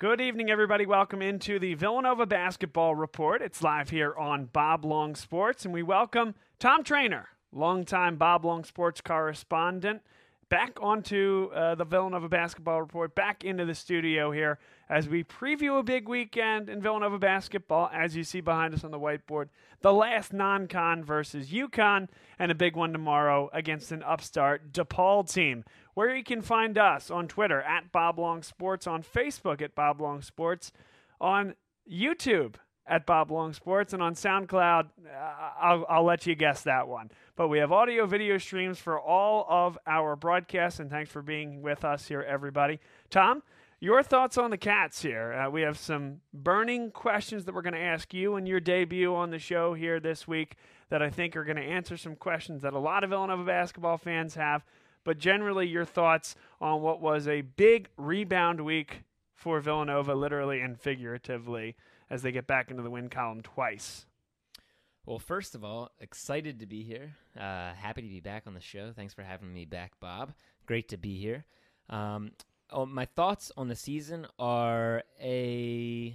Good evening, everybody. Welcome into the Villanova Basketball Report. It's live here on Bob Long Sports, and we welcome Tom Trainer, longtime Bob Long Sports correspondent, back onto uh, the Villanova Basketball Report, back into the studio here as we preview a big weekend in Villanova basketball. As you see behind us on the whiteboard, the last non-con versus UConn, and a big one tomorrow against an upstart DePaul team. Where you can find us on Twitter at Bob Long Sports, on Facebook at Bob Long Sports, on YouTube at Bob Long Sports, and on SoundCloud. Uh, I'll, I'll let you guess that one. But we have audio, video streams for all of our broadcasts, and thanks for being with us here, everybody. Tom, your thoughts on the Cats here? Uh, we have some burning questions that we're going to ask you in your debut on the show here this week that I think are going to answer some questions that a lot of Villanova basketball fans have. But generally, your thoughts on what was a big rebound week for Villanova, literally and figuratively, as they get back into the win column twice. Well, first of all, excited to be here. Uh, happy to be back on the show. Thanks for having me back, Bob. Great to be here. Um, oh, my thoughts on the season are a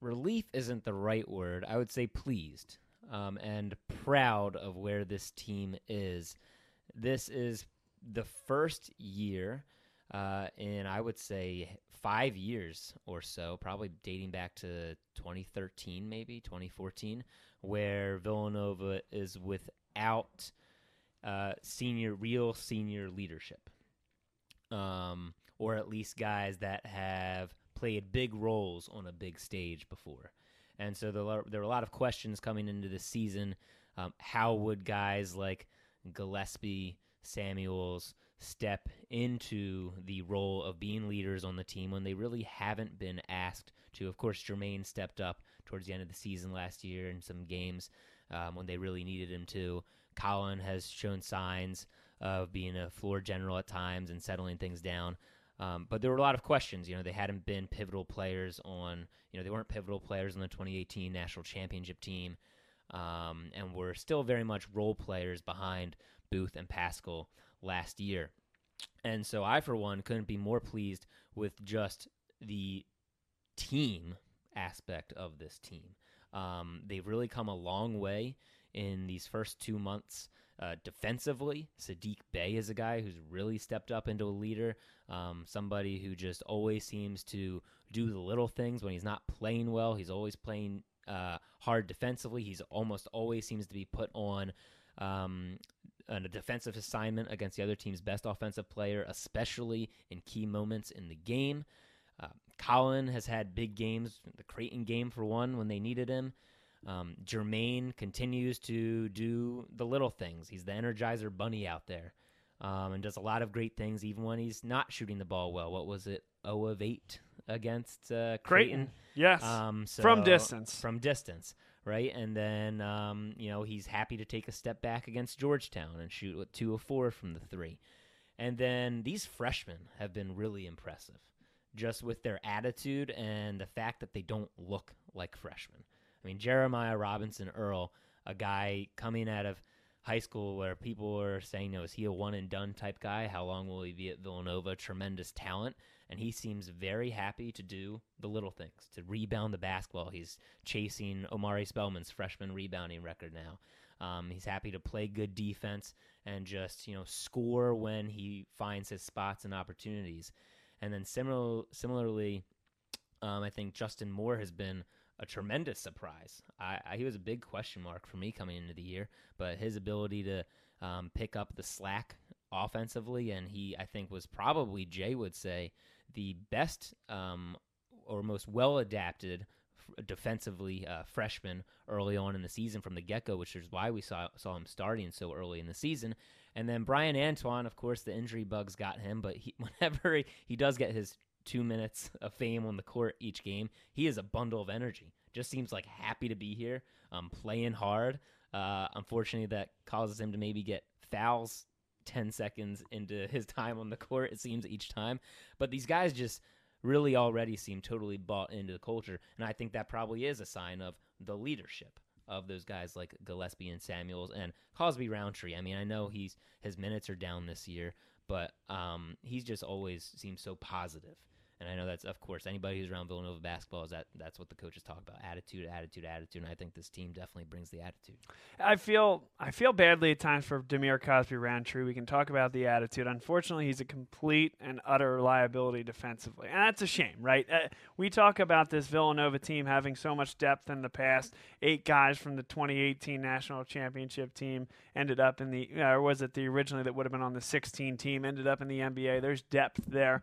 relief isn't the right word. I would say pleased um, and proud of where this team is. This is the first year uh, in, I would say, five years or so, probably dating back to 2013, maybe 2014, where Villanova is without uh, senior, real senior leadership, um, or at least guys that have played big roles on a big stage before. And so there are a lot of questions coming into the season. Um, how would guys like Gillespie, Samuels step into the role of being leaders on the team when they really haven't been asked to? Of course, Jermaine stepped up towards the end of the season last year in some games um, when they really needed him to. Colin has shown signs of being a floor general at times and settling things down. Um, but there were a lot of questions. You know, they hadn't been pivotal players on, you know, they weren't pivotal players on the 2018 national championship team, um, and were still very much role players behind Booth and Paschall last year. And so I, for one, couldn't be more pleased with just the team aspect of this team. Um, they've really come a long way in these first two months. Uh, defensively, Sadiq Bey is a guy who's really stepped up into a leader, um, somebody who just always seems to do the little things when he's not playing well. He's always playing uh, hard defensively. He's almost always seems to be put on um, a defensive assignment against the other team's best offensive player, especially in key moments in the game. Uh, Colin has had big games, the Creighton game for one, when they needed him. Um, Jermaine continues to do the little things. He's the Energizer Bunny out there um, and does a lot of great things, even when he's not shooting the ball well. What was it? 0 of 8 against uh, Creighton? Creighton. Yes. Um, so, from distance. From distance right? And then um, you know he's happy to take a step back against Georgetown and shoot with two of four from the three. And then these freshmen have been really impressive, just with their attitude and the fact that they don't look like freshmen. I mean, Jeremiah Robinson Earl, a guy coming out of high school where people were saying, know, is he a one and done type guy? How long will he be at Villanova? Tremendous talent and he seems very happy to do the little things, to rebound the basketball. He's chasing Omari Spellman's freshman rebounding record now. Um, he's happy to play good defense and just you know score when he finds his spots and opportunities. And then similar, similarly, um, I think Justin Moore has been a tremendous surprise. I, I, he was a big question mark for me coming into the year, but his ability to um, pick up the slack offensively, and he I think was probably Jay would say the best um, or most well adapted defensively uh, freshman early on in the season from the get go, which is why we saw saw him starting so early in the season. And then Bryan Antoine, of course, the injury bugs got him, but he, whenever he, he does get his two minutes of fame on the court each game, he is a bundle of energy. Just seems like happy to be here, um, playing hard. Uh, unfortunately, that causes him to maybe get fouls 10 seconds into his time on the court, it seems, each time. But these guys just really already seem totally bought into the culture. And I think that probably is a sign of the leadership of those guys like Gillespie and Samuels and Cosby Roundtree. I mean, I know he's his minutes are down this year, but um, he's just always seems so positive. And I know that's, of course, anybody who's around Villanova basketball is that that's what the coaches talk about: attitude, attitude, attitude. And I think this team definitely brings the attitude. I feel I feel badly at times for Dhamir Cosby Roundtree. We can talk about the attitude. Unfortunately, he's a complete and utter liability defensively, and that's a shame, right? Uh, we talk about this Villanova team having so much depth in the past. Eight guys from the 2018 national championship team ended up in the, uh, or was it the originally that would have been on the 16 team ended up in the NBA. There's depth there.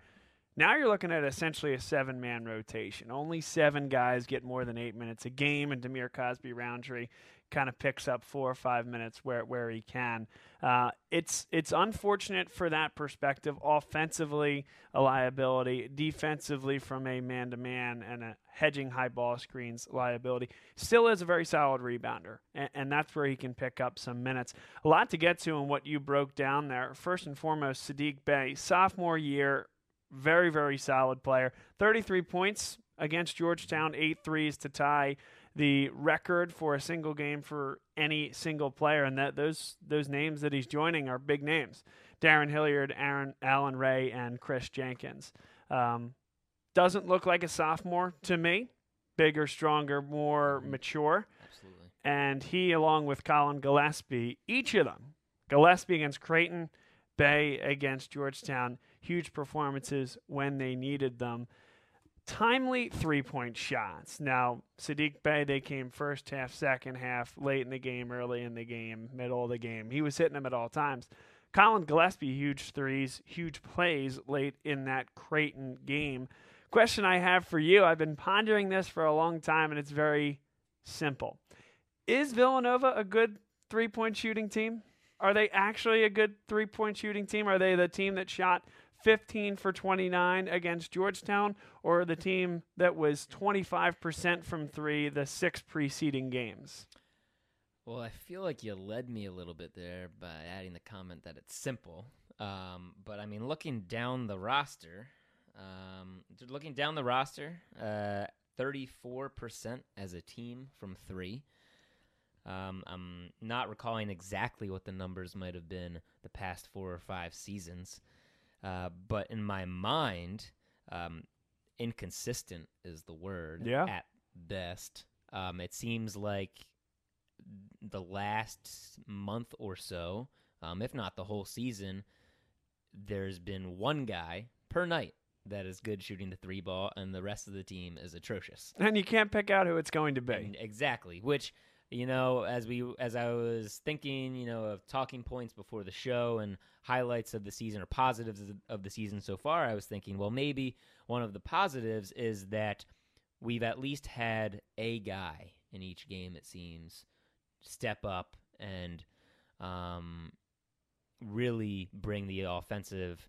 Now you're looking at essentially a seven man rotation. Only seven guys get more than eight minutes a game, and Dhamir Cosby Roundtree kind of picks up four or five minutes where, where he can. Uh, it's it's unfortunate for that perspective. Offensively, a liability. Defensively, from a man to man and a hedging high ball screens liability, still is a very solid rebounder, and, and that's where he can pick up some minutes. A lot to get to in what you broke down there. First and foremost, Sadiq Bey, sophomore year, very, very solid player. 33 points against Georgetown, eight threes to tie the record for a single game for any single player. And that those those names that he's joining are big names: Darrun Hilliard, Aaron Allan Ray, and Kris Jenkins. Um, doesn't look like a sophomore to me. Bigger, stronger, more mature. Absolutely. And he, along with Colin Gillespie, each of them, Gillespie against Creighton, Bey against Georgetown, huge performances when they needed them. Timely three point shots. Now, Sadiq Bey, they came first half, second half, late in the game, early in the game, middle of the game. He was hitting them at all times. Colin Gillespie, huge threes, huge plays late in that Creighton game. Question I have for you I've been pondering this for a long time, and it's very simple. Is Villanova a good three point shooting team? Are they actually a good three point shooting team? Are they the team that shot 15 for 29 against Georgetown, or the team that was 25% from three the six preceding games? Well, I feel like you led me a little bit there by adding the comment that it's simple. Um, but I mean, looking down the roster, um, looking down the roster, uh, 34% as a team from three. Um, I'm not recalling exactly what the numbers might have been the past four or five seasons. Uh, but in my mind, um, inconsistent is the word Yeah. at best. Um, it seems like the last month or so, um, if not the whole season, there's been one guy per night that is good shooting the three ball, and the rest of the team is atrocious. And you can't pick out who it's going to be. And exactly, which you know, as we as I was thinking, you know, of talking points before the show and highlights of the season or positives of the season so far, I was thinking, well, maybe one of the positives is that we've at least had a guy in each game. It seems step up and um, really bring the offensive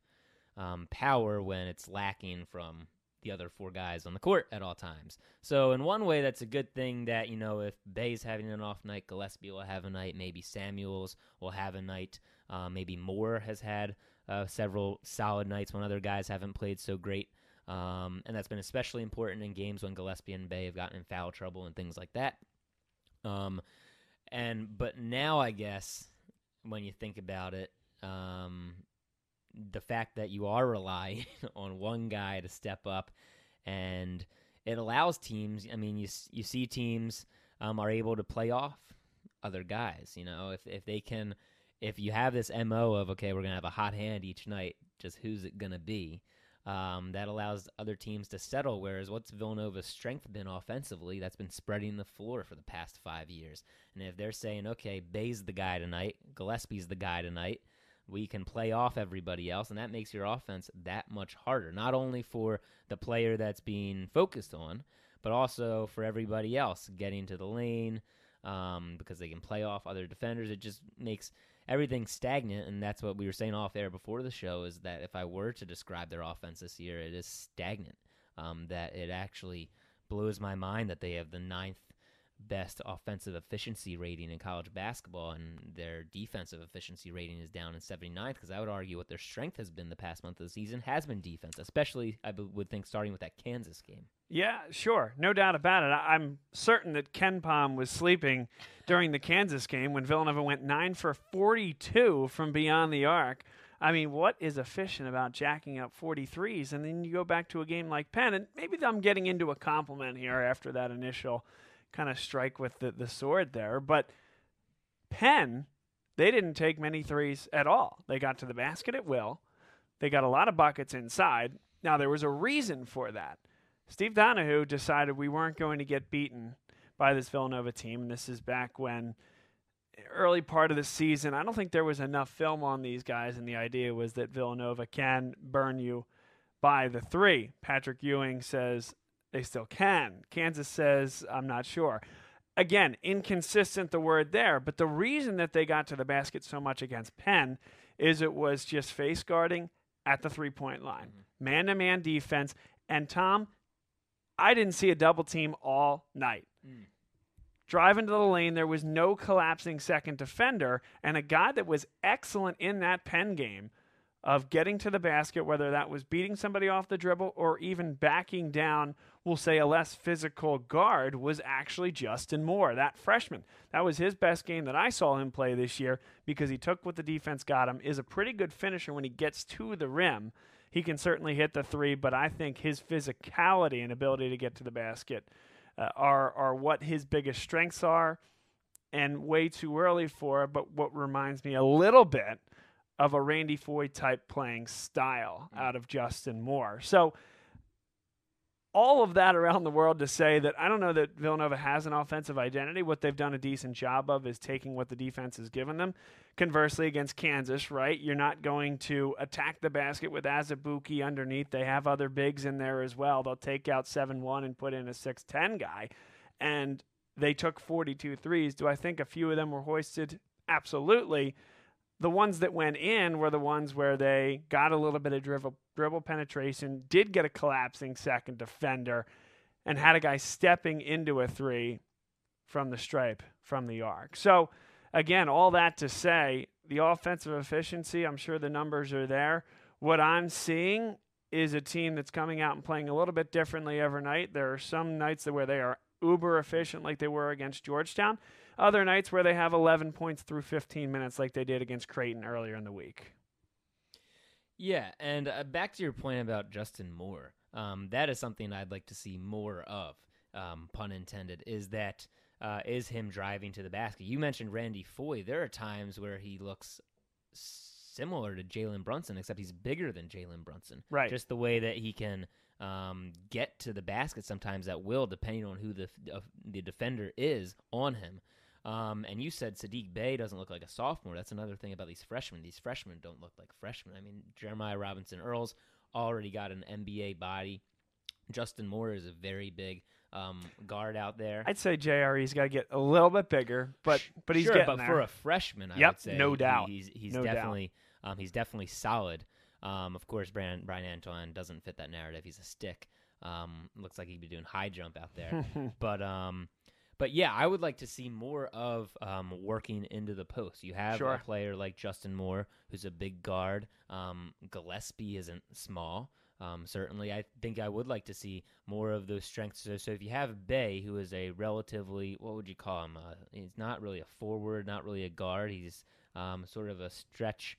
um, power when it's lacking from the other four guys on the court at all times. So in one way, that's a good thing that you know if Bey's having an off night, Gillespie will have a night, maybe Samuels will have a night, uh, maybe Moore has had uh, several solid nights when other guys haven't played so great. Um, and that's been especially important in games when Gillespie and Bey have gotten in foul trouble and things like that. Um, and but now I guess when you think about it, um, the fact that you are relying on one guy to step up and it allows teams i mean you you see teams um, are able to play off other guys you know? If if they can if you have this mo of okay we're gonna have a hot hand each night just who's it gonna be? Um, that allows other teams to settle whereas what's villanova's strength been offensively that's been spreading the floor for the past five years. And if they're saying okay bey's the guy tonight gillespie's the guy tonight we can play off everybody else, and that makes your offense that much harder. Not only for the player that's being focused on, but also for everybody else getting to the lane um, because they can play off other defenders. It just makes everything stagnant, and that's what we were saying off air before the show. Is that if I were to describe their offense this year, it is stagnant. Um, that it actually blows my mind that they have the ninth best offensive efficiency rating in college basketball, and their defensive efficiency rating is down in 79th. Because I would argue what their strength has been the past month of the season has been defense, especially I would think starting with that Kansas game. Yeah, sure, no doubt about it. I- I'm certain that KenPom was sleeping during the Kansas game when Villanova went nine for 42 from beyond the arc. I mean, what is efficient about jacking up 43s? And then you go back to a game like Penn, and maybe I'm getting into a compliment here after that initial kind of strike with the, the sword there. But Penn, they didn't take many threes at all. They got to the basket at will, they got a lot of buckets inside. Now, there was a reason for that. Steve Donahue decided we weren't going to get beaten by this Villanova team. And this is back when early part of the season, I don't think there was enough film on these guys, and the idea was that Villanova can burn you by the three. Patrick Ewing says they still can. Kansas says, I'm not sure. Again, inconsistent the word there, but the reason that they got to the basket so much against Penn is it was just face guarding at the three point line, man to man defense. And Tom, I didn't see a double team all night. Mm drive into the lane. There was no collapsing second defender, and a guy that was excellent in that Penn game of getting to the basket, whether that was beating somebody off the dribble or even backing down, we'll say a less physical guard, was actually Justin Moore, that freshman. That was his best game that I saw him play this year because he took what the defense got him, is a pretty good finisher when he gets to the rim. He can certainly hit the three, but I think his physicality and ability to get to the basket uh, are are what his biggest strengths are, and way too early for. But what reminds me a little bit of a Randy Foye type playing style mm. out of Justin Moore. So all of that around the world to say that I don't know that Villanova has an offensive identity. What they've done a decent job of is taking what the defense has given them. Conversely, against Kansas, right, you're not going to attack the basket with Azubuike underneath. They have other bigs in there as well. They'll take out 7 1 and put in a 6 10 guy. And they took 42 threes. Do I think a few of them were hoisted? Absolutely the ones that went in were the ones where they got a little bit of dribble, dribble penetration, did get a collapsing second defender, and had a guy stepping into a three from the stripe from the arc. So, again, all that to say, the offensive efficiency, I'm sure the numbers are there. What I'm seeing is a team that's coming out and playing a little bit differently every night. There are some nights where they are uber efficient, like they were against Georgetown other nights where they have 11 points through 15 minutes, like they did against Creighton earlier in the week. Yeah, and uh, back to your point about Justin Moore, um, that is something I'd like to see more of. Um, pun intended. Is that uh, is him driving to the basket? You mentioned Randy Foye. There are times where he looks similar to Jalen Brunson, except he's bigger than Jalen Brunson. Right. Just the way that he can um, get to the basket sometimes at will, depending on who the the defender is on him. Um, and you said Sadiq Bey doesn't look like a sophomore. That's another thing about these freshmen. These freshmen don't look like freshmen. I mean, Jeremiah Robinson Earls already got an NBA body. Justin Moore is a very big um, guard out there. I'd say JRE's got to get a little bit bigger, but but he's sure, getting but there. for a freshman, I yep, would say no doubt. He's he's no definitely um, he's definitely solid. Um, of course, Brian Bryan Antoine doesn't fit that narrative. He's a stick. Um, looks like he'd be doing high jump out there, but um, but yeah, I would like to see more of um, working into the post. You have sure. a player like Justin Moore, who's a big guard. Um, Gillespie isn't small. Um, certainly, I think I would like to see more of those strengths. So, so, if you have Bey, who is a relatively, what would you call him? Uh, he's not really a forward, not really a guard. He's um, sort of a stretch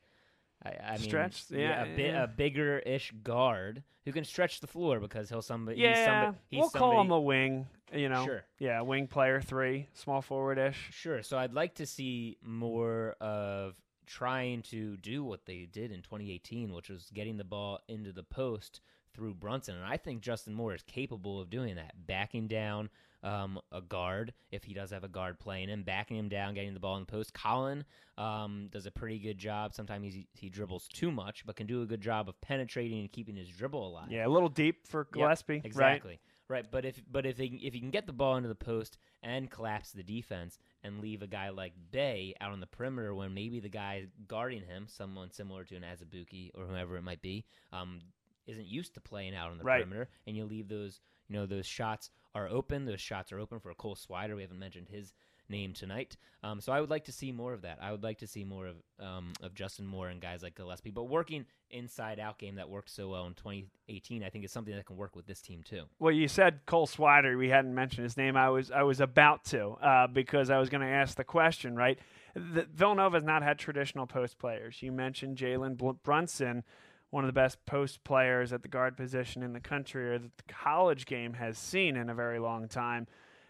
I, I mean, stretch, yeah, a, bi- a bigger-ish guard who can stretch the floor because he'll somebody. Yeah, he's somebody, he's we'll somebody, call him a wing. You know, sure. Yeah, wing player three, small forward-ish. Sure. So I'd like to see more of trying to do what they did in 2018, which was getting the ball into the post through Brunson, and I think Justin Moore is capable of doing that, backing down um, a guard if he does have a guard playing him, backing him down, getting the ball in the post. Colin um, does a pretty good job. Sometimes he, he dribbles too much, but can do a good job of penetrating and keeping his dribble alive. Yeah, a little deep for Gillespie. Yep, exactly. Right? Right, but if but if he, if he can get the ball into the post and collapse the defense and leave a guy like Bey out on the perimeter when maybe the guy guarding him, someone similar to an Azubuike or whoever it might be, um, isn't used to playing out on the right. perimeter, and you leave those you know those shots are open. Those shots are open for Cole Swider. We haven't mentioned his name tonight. Um, so I would like to see more of that. I would like to see more of um, of Justin Moore and guys like Gillespie. But working inside out game that worked so well in 2018, I think is something that can work with this team too. Well, you said Cole Swider. We hadn't mentioned his name. I was I was about to uh, because I was going to ask the question. Right, the, Villanova has not had traditional post players. You mentioned Jalen Brunson one of the best post players at the guard position in the country or that the college game has seen in a very long time.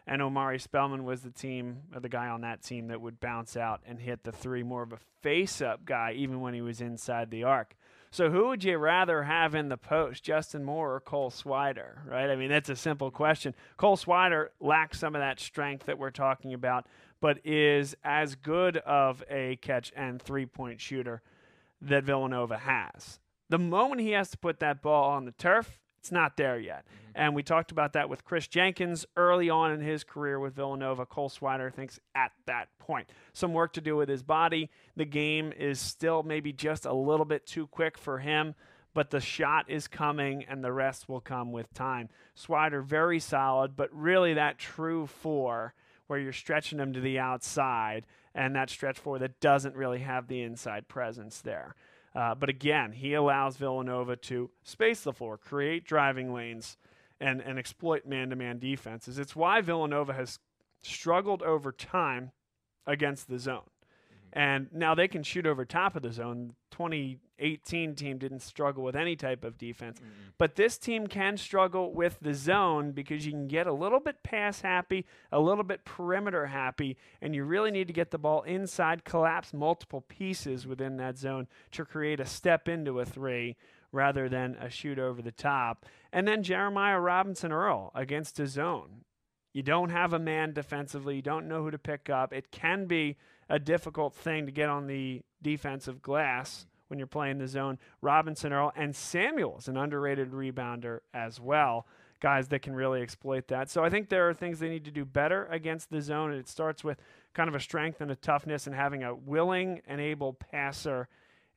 And Omari Spellman was the team, or the guy on that team that would bounce out and hit the three, more of a face up guy, even when he was inside the arc. So who would you rather have in the post, Justin Moore or Cole Swider, right? I mean, that's a simple question. Cole Swider lacks some of that strength that we're talking about, but is as good of a catch and three point shooter that Villanova has. The moment he has to put that ball on the turf, it's not there yet. Mm-hmm. And we talked about that with Kris Jenkins early on in his career with Villanova. Cole Swider thinks at that point. Some work to do with his body. The game is still maybe just a little bit too quick for him, but the shot is coming and the rest will come with time. Swider, very solid, but really that true four where you're stretching him to the outside and that stretch four that doesn't really have the inside presence there. Uh, but again, he allows Villanova to space the floor, create driving lanes, and, and exploit man to man defenses. It's why Villanova has struggled over time against the zone. And now they can shoot over top of the zone. 2018 team didn't struggle with any type of defense. Mm-hmm. But this team can struggle with the zone because you can get a little bit pass happy, a little bit perimeter happy, and you really need to get the ball inside, collapse multiple pieces within that zone to create a step into a three rather than a shoot over the top. And then Jeremiah Robinson Earl against a zone. You don't have a man defensively, you don't know who to pick up. It can be a difficult thing to get on the defensive glass when you're playing the zone. Robinson Earl and Samuels, an underrated rebounder as well. Guys that can really exploit that. So I think there are things they need to do better against the zone. And it starts with kind of a strength and a toughness and having a willing and able passer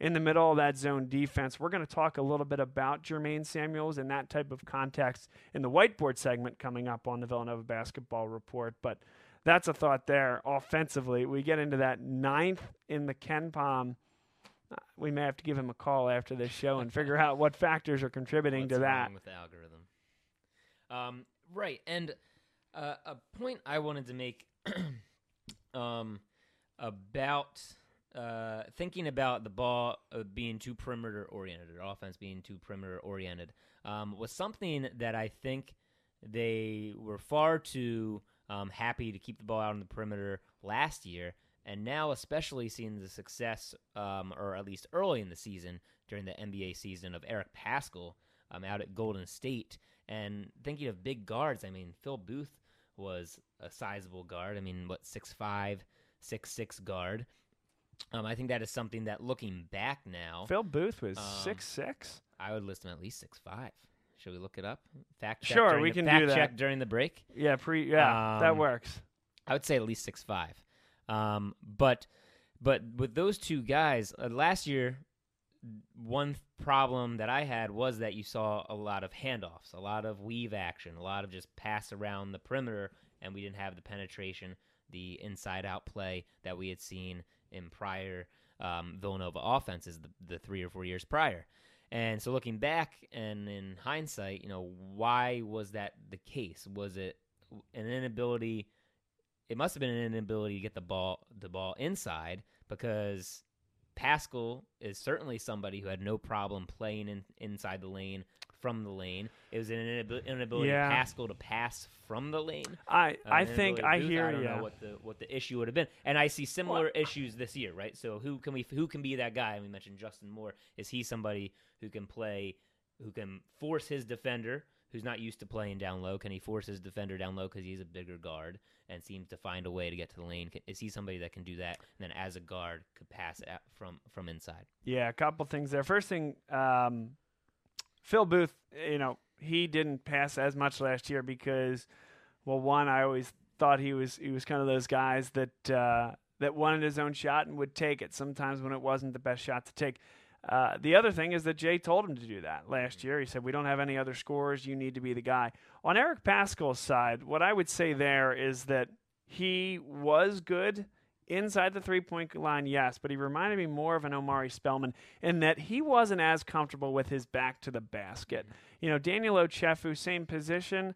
in the middle of that zone defense. We're going to talk a little bit about Jermaine Samuels in that type of context in the whiteboard segment coming up on the Villanova basketball report. But that's a thought there. Offensively, we get into that ninth in the KenPom. Uh, we may have to give him a call after this show and figure out what factors are contributing What's to that. with the algorithm, um, right? And uh, a point I wanted to make um, about uh, thinking about the ball uh, being too perimeter oriented or offense being too perimeter oriented um, was something that I think they were far too um, happy to keep the ball out on the perimeter last year, and now especially seeing the success, um, or at least early in the season during the NBA season of Eric Paschall um, out at Golden State. And thinking of big guards, I mean, Phil Booth was a sizable guard. I mean, what six five, six six guard. Um, I think that is something that, looking back now, Phil Booth was um, six six. I would list him at least six five. Should we look it up? Fact check. Sure, we the, can fact do that. check during the break. Yeah, pre. Yeah, um, that works. I would say at least six five. Um, but but with those two guys, uh, last year, one problem that I had was that you saw a lot of handoffs, a lot of weave action, a lot of just pass around the perimeter, and we didn't have the penetration, the inside out play that we had seen in prior um, Villanova offenses the, the three or four years prior. And so looking back and in hindsight, you know, why was that the case? Was it an inability it must have been an inability to get the ball the ball inside because Paschall is certainly somebody who had no problem playing in, inside the lane from the lane. It was an inability yeah. Paschall to pass from the lane. I uh, I think I hear I don't you. know what the what the issue would have been, and I see similar issues this year, right? So who can we who can be that guy? We mentioned Justin Moore. Is he somebody who can play, who can force his defender? Who's not used to playing down low? Can he force his defender down low because he's a bigger guard and seems to find a way to get to the lane? Is he somebody that can do that and then, as a guard, could pass from from inside? Yeah, a couple things there. First thing, um, Phil Booth, you know, he didn't pass as much last year because, well, one, I always thought he was he was kind of those guys that uh, that wanted his own shot and would take it sometimes when it wasn't the best shot to take. Uh, the other thing is that Jay told him to do that last year. He said, "We don't have any other scorers. You need to be the guy." On Eric Paschall's side, what I would say there is that he was good inside the three point line, yes, but he reminded me more of an Omari Spellman in that he wasn't as comfortable with his back to the basket. You know, Daniel Ochefu, same position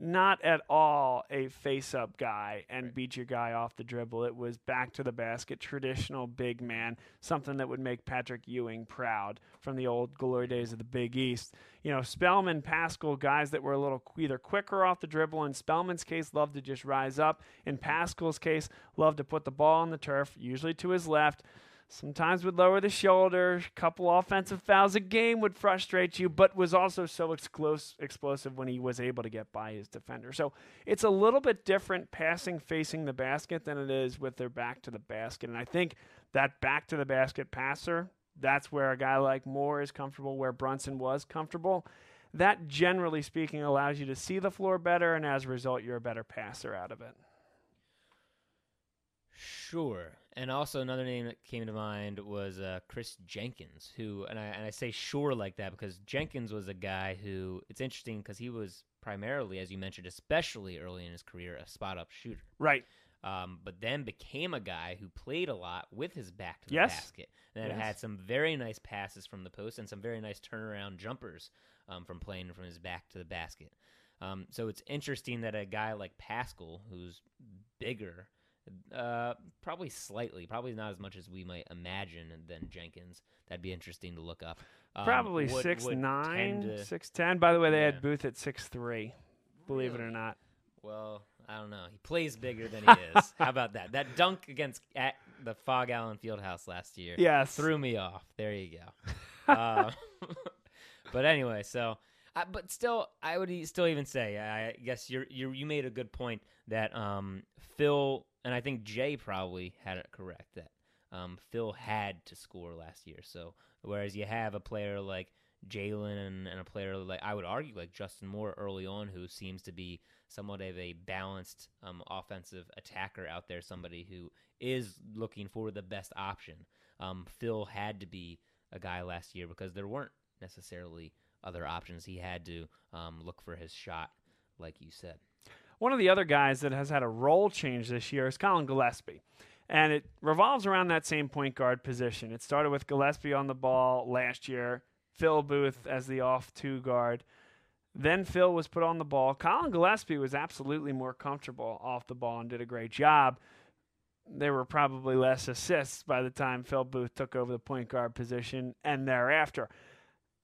not at all a face up guy and right. beat your guy off the dribble. It was back to the basket, traditional big man, something that would make Patrick Ewing proud from the old glory days of the Big East. You know, Spellman, Paschall, guys that were a little either quicker off the dribble. In Spellman's case, loved to just rise up. In Paschall's case, loved to put the ball on the turf, usually to his left Sometimes would lower the shoulder. A couple offensive fouls a game would frustrate you, but was also so explosive when he was able to get by his defender. So it's a little bit different passing facing the basket than it is with their back to the basket. And I think that back to the basket passer, that's where a guy like Moore is comfortable, where Brunson was comfortable. That, generally speaking, allows you to see the floor better, and as a result, you're a better passer out of it. Sure. And also another name that came to mind was uh, Kris Jenkins, who and I and I say sure like that because Jenkins was a guy who it's interesting because he was primarily, as you mentioned, especially early in his career, a spot up shooter. Right. Um, but then became a guy who played a lot with his back to the yes. basket. And yes. had some very nice passes from the post and some very nice turnaround jumpers um, from playing from his back to the basket. Um, so it's interesting that a guy like Paschall, who's bigger, uh, probably slightly, probably not as much as we might imagine than Jenkins. That'd be interesting to look up. Um, probably would, six would nine, to, six ten. By the way, they yeah. had Booth at six three. Believe really? it or not. Well, I don't know. He plays bigger than he is. How about that? That dunk against at the Phog Allen Fieldhouse last year. Yes, threw me off. There you go. uh, but anyway, so. But still, I would still even say, I guess you you made a good point that um, Phil and I think Jay probably had it correct that um, Phil had to score last year. So whereas you have a player like Jalen and, and, a player like I would argue like Justin Moore early on, who seems to be somewhat of a balanced um, offensive attacker out there, somebody who is looking for the best option. Um, Phil had to be a guy last year because there weren't necessarily other options. He had to um, look for his shot, like you said. One of the other guys that has had a role change this year is Colin Gillespie. And it revolves around that same point guard position. It started with Gillespie on the ball last year, Phil Booth as the off two guard. Then Phil was put on the ball. Colin Gillespie was absolutely more comfortable off the ball and did a great job. There were probably less assists by the time Phil Booth took over the point guard position and thereafter.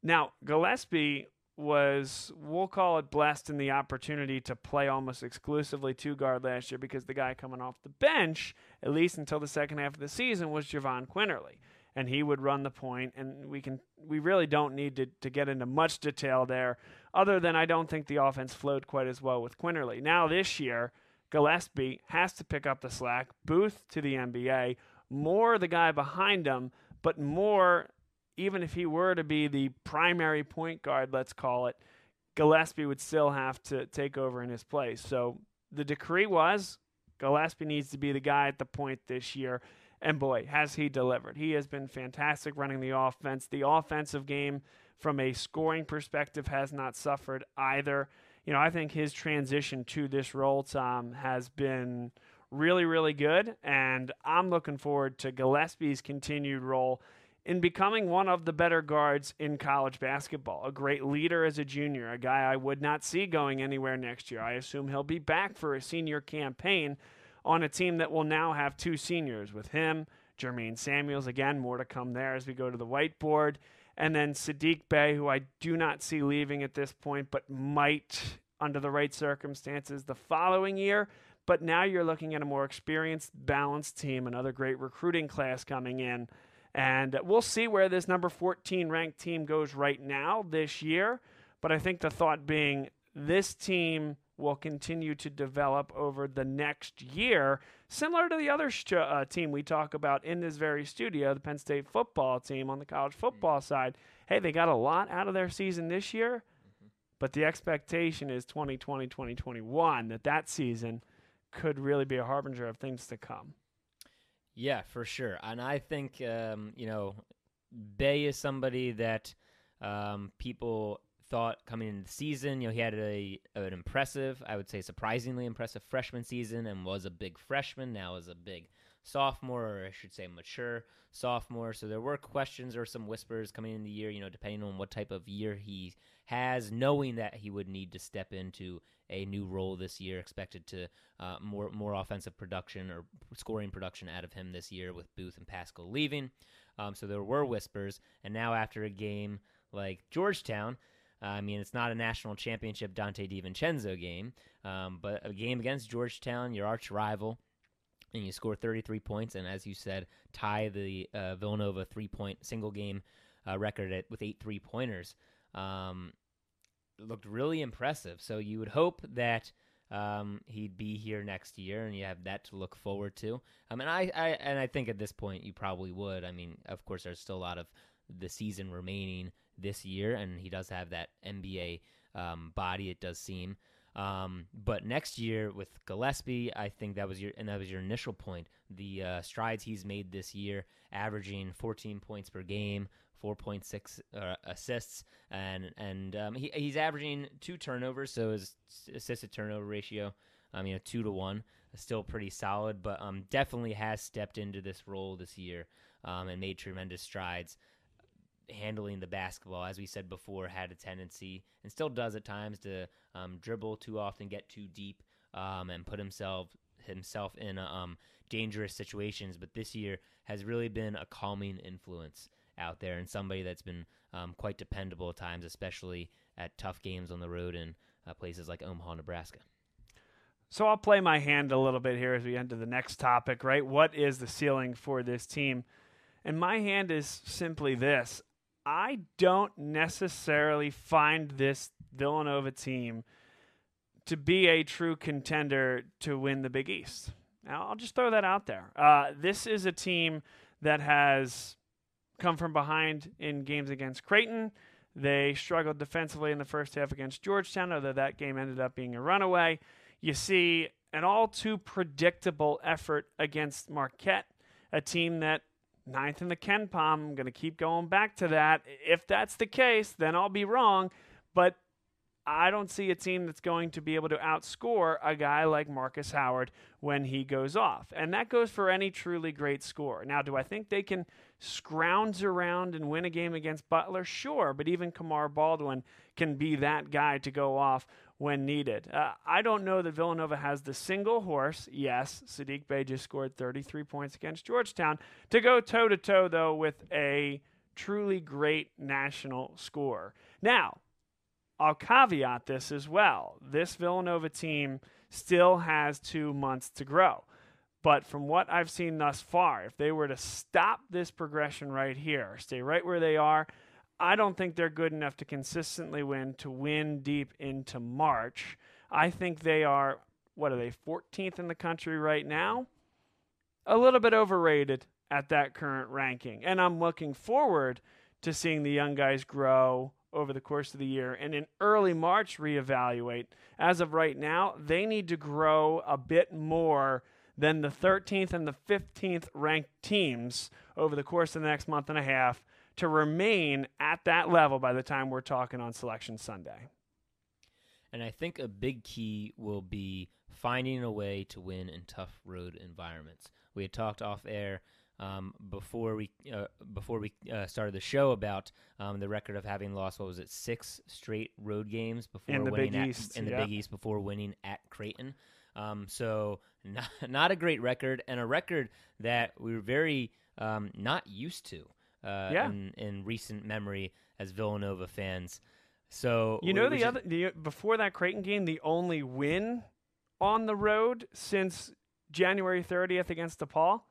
Now, Gillespie was we'll call it blessed in the opportunity to play almost exclusively two guard last year because the guy coming off the bench, at least until the second half of the season, was Jahvon Quinerly. And he would run the point, and we can we really don't need to, to get into much detail there, other than I don't think the offense flowed quite as well with Quinerly. Now this year, Gillespie has to pick up the slack, Booth to the NBA, more the guy behind him, but more even if he were to be the primary point guard, let's call it, Gillespie would still have to take over in his place. So the decree was Gillespie needs to be the guy at the point this year. And boy, has he delivered. He has been fantastic running the offense. The offensive game, from a scoring perspective, has not suffered either. You know, I think his transition to this role, Tom, has been really, really good. And I'm looking forward to Gillespie's continued role in becoming one of the better guards in college basketball. A great leader as a junior, a guy I would not see going anywhere next year. I assume he'll be back for a senior campaign on a team that will now have two seniors with him, Jermaine Samuels. Again, more to come there as we go to the whiteboard. And then Sadiq Bey, who I do not see leaving at this point, but might, under the right circumstances, the following year. But now you're looking at a more experienced, balanced team, another great recruiting class coming in. And we'll see where this number 14 ranked team goes right now this year. But I think the thought being this team will continue to develop over the next year, similar to the other sh- uh, team we talk about in this very studio, the Penn State football team on the college football side. Hey, they got a lot out of their season this year, but the expectation is 2020, 2021 that that season could really be a harbinger of things to come. Yeah, for sure. And I think um, you know, Bey is somebody that um, people thought coming into the season, you know, he had a an impressive, I would say, surprisingly impressive freshman season, and was a big freshman. Now is a big sophomore, or I should say, mature sophomore. So there were questions or some whispers coming in the year, you know, depending on what type of year he has, knowing that he would need to step into a new role this year, expected to uh, more more offensive production or scoring production out of him this year with Booth and Paschall leaving. Um, so there were whispers, and now after a game like Georgetown. Uh, I mean, it's not a national championship Donte DiVincenzo game, um, but a game against Georgetown, your arch rival, and you score 33 points, and as you said, tie the uh, Villanova three-point single game uh, record at, with eight three-pointers. Um, looked really impressive. So you would hope that um, he'd be here next year, and you have that to look forward to. I mean, I, I and I think at this point you probably would. I mean, of course, there's still a lot of the season remaining this year, and he does have that NBA um, body. It does seem. Um, but next year with Gillespie, I think that was your and that was your initial point. The uh, strides he's made this year, averaging 14 points per game, 4.6 uh, assists, and and um, he, he's averaging two turnovers, so his assist to turnover ratio, I mean, a two to one, still pretty solid, but um, definitely has stepped into this role this year um, and made tremendous strides handling the basketball, as we said before, had a tendency and still does at times to um, dribble too often, get too deep, um, and put himself himself in um, dangerous situations. But this year has really been a calming influence out there and somebody that's been um, quite dependable at times, especially at tough games on the road in uh, places like Omaha, Nebraska. So I'll play my hand a little bit here as we enter the next topic, right? What is the ceiling for this team? And my hand is simply this I don't necessarily find this Villanova team to be a true contender to win the Big East. Now, I'll just throw that out there. Uh, this is a team that has come from behind in games against Creighton. They struggled defensively in the first half against Georgetown, although that game ended up being a runaway. You see an all too predictable effort against Marquette, a team that ninth in the KenPom. I'm going to keep going back to that. If that's the case, then I'll be wrong. But I don't see a team that's going to be able to outscore a guy like Markus Howard when he goes off. And that goes for any truly great scorer. Now, do I think they can scrounge around and win a game against Butler? Sure, but even Kamar Baldwin can be that guy to go off when needed. Uh, I don't know that Villanova has the single horse. Yes, Sadiq Bey just scored 33 points against Georgetown to go toe to toe, though, with a truly great national score. Now, I'll caveat this as well. This Villanova team still has two months to grow. But from what I've seen thus far, if they were to stop this progression right here, stay right where they are, I don't think they're good enough to consistently win to win deep into March. I think they are, what are they, 14th in the country right now? A little bit overrated at that current ranking. And I'm looking forward to seeing the young guys grow over the course of the year and in early March reevaluate. As of right now, they need to grow a bit more than the 13th and the 15th ranked teams over the course of the next month and a half to remain at that level by the time we're talking on Selection Sunday. And I think a big key will be finding a way to win in tough road environments. We had talked off air um, before we uh, before we uh, started the show about um, the record of having lost what was it six straight road games before in the winning Big at, East in the yeah. Big East before winning at Creighton. Um, so not, not a great record and a record that we were very um, not used to uh, Yeah. in, in recent memory as Villanova fans. So You know the other the, before that Creighton game, the only win on the road since January 30th against DePaul.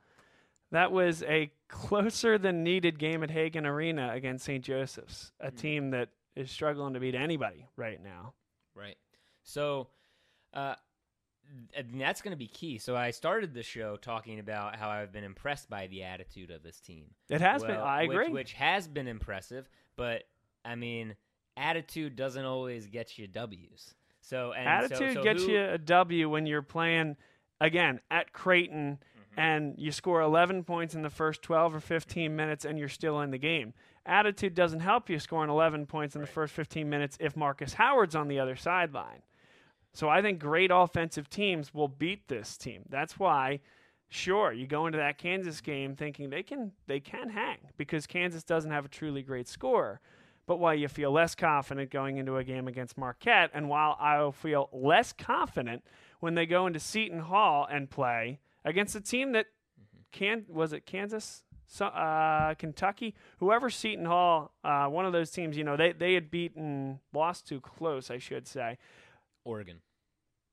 That was a closer than needed game at Hagan Arena against St. Joseph's, a Hmm. team that is struggling to beat anybody right now. Right. So, uh, and that's going to be key. So I started the show talking about how I've been impressed by the attitude of this team. It has been. I which- agree. Which, has been impressive, but I mean, attitude doesn't always get you W's. So and so- Attitude so gets who- you a W when you're playing again at Creighton Mm-hmm. and you score 11 points in the first 12 or 15 minutes and you're still in the game. attitude doesn't help you scoring 11 points in the first 15 minutes if Markus Howard's on the other sideline. So I think great offensive teams will beat this team. That's why sure, you go into that Kansas game thinking they can they can hang because Kansas doesn't have a truly great scorer. But while you feel less confident going into a game against Marquette, and while I'll feel less confident when they go into Seton Hall and play against a team that can was it Kansas, uh, Kentucky, whoever Seton Hall, uh, one of those teams, you know, they they had beaten, lost too close, I should say, Oregon.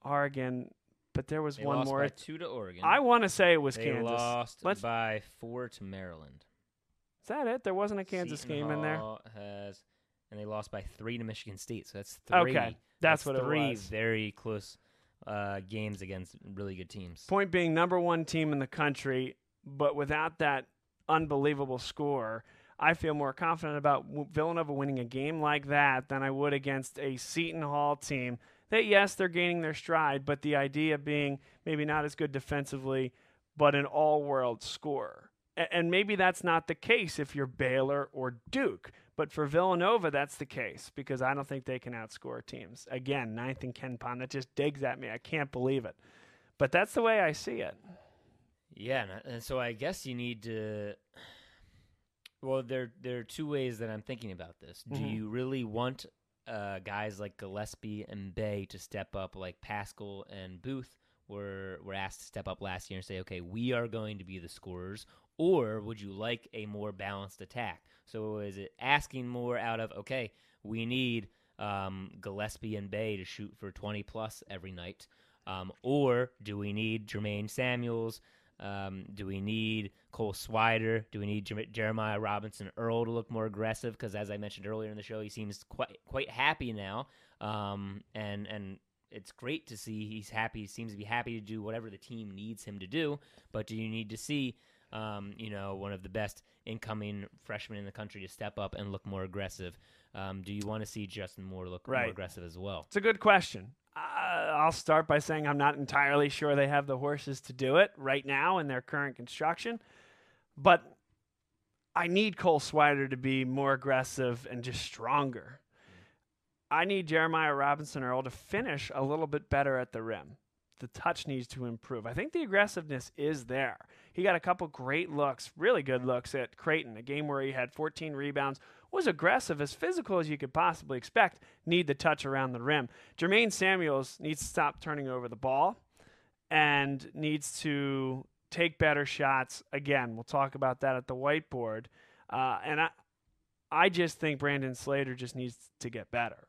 Oregon, but there was They one lost more. by two to Oregon. I want to say it was they Kansas. lost Let's- by four to Maryland. Is that it? There wasn't a Kansas Seton game in there. Has and they lost by three to Michigan State. So that's three. Okay, that's, what three it was. very close uh, games against really good teams. Point being, number one team in the country, but without that unbelievable score, I feel more confident about Villanova winning a game like that than I would against a Seton Hall team that, yes, they're gaining their stride, but the idea being maybe not as good defensively, but an all world scorer. And maybe that's not the case if you're Baylor or Duke. But for Villanova, that's the case because I don't think they can outscore teams. Again, ninth and KenPom, that just digs at me. I can't believe it. But that's the way I see it. Yeah, and, so I guess you need to. Well, there there are two ways that I'm thinking about this. Do Mhm. you really want uh, guys like Gillespie and Bey to step up, like Paschall and Booth were were asked to step up last year and say, okay, we are going to be the scorers, or would you like a more balanced attack? So is it asking more out of okay, we need um, Gillespie and Bey to shoot for 20 plus every night, um, or do we need Jermaine Samuels? Um, do we need Cole Swider? Do we need Jer- Jeremiah Robinson Earl to look more aggressive? Because as I mentioned earlier in the show, he seems quite quite happy now, um, and and it's great to see he's happy. He seems to be happy to do whatever the team needs him to do. But do you need to see, um, you know, one of the best incoming freshmen in the country to step up and look more aggressive? Um, do you want to see Justin Moore look Right. more aggressive as well? It's a good question. I'll start by saying I'm not entirely sure they have the horses to do it right now in their current construction, but I need Cole Swider to be more aggressive and just stronger. I need Jeremiah Robinson Earl to finish a little bit better at the rim. The touch needs to improve. I think the aggressiveness is there. He got a couple great looks, really good looks at Creighton, a game where he had 14 rebounds, was aggressive, as physical as you could possibly expect, need the touch around the rim. Jermaine Samuels needs to stop turning over the ball and needs to take better shots. Again, we'll talk about that at the whiteboard. Uh, and I, I just think Brandon Slater just needs to get better.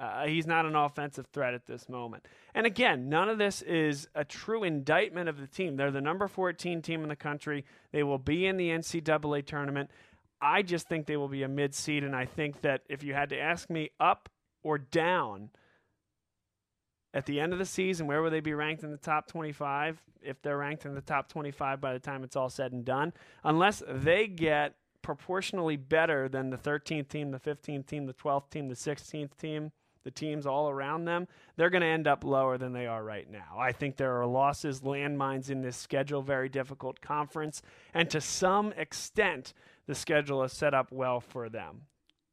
Uh, he's not an offensive threat at this moment. And again, none of this is a true indictment of the team. They're the number 14 team in the country. They will be in the NCAA tournament. I just think they will be a mid seed. And I think that if you had to ask me up or down at the end of the season, where will they be ranked in the top 25? If they're ranked in the top 25 by the time it's all said and done, unless they get proportionally better than the 13th team, the 15th team, the 12th team, the 16th team, the teams all around them, they're going to end up lower than they are right now. I think there are losses, landmines in this schedule, very difficult conference, and to some extent, the schedule is set up well for them.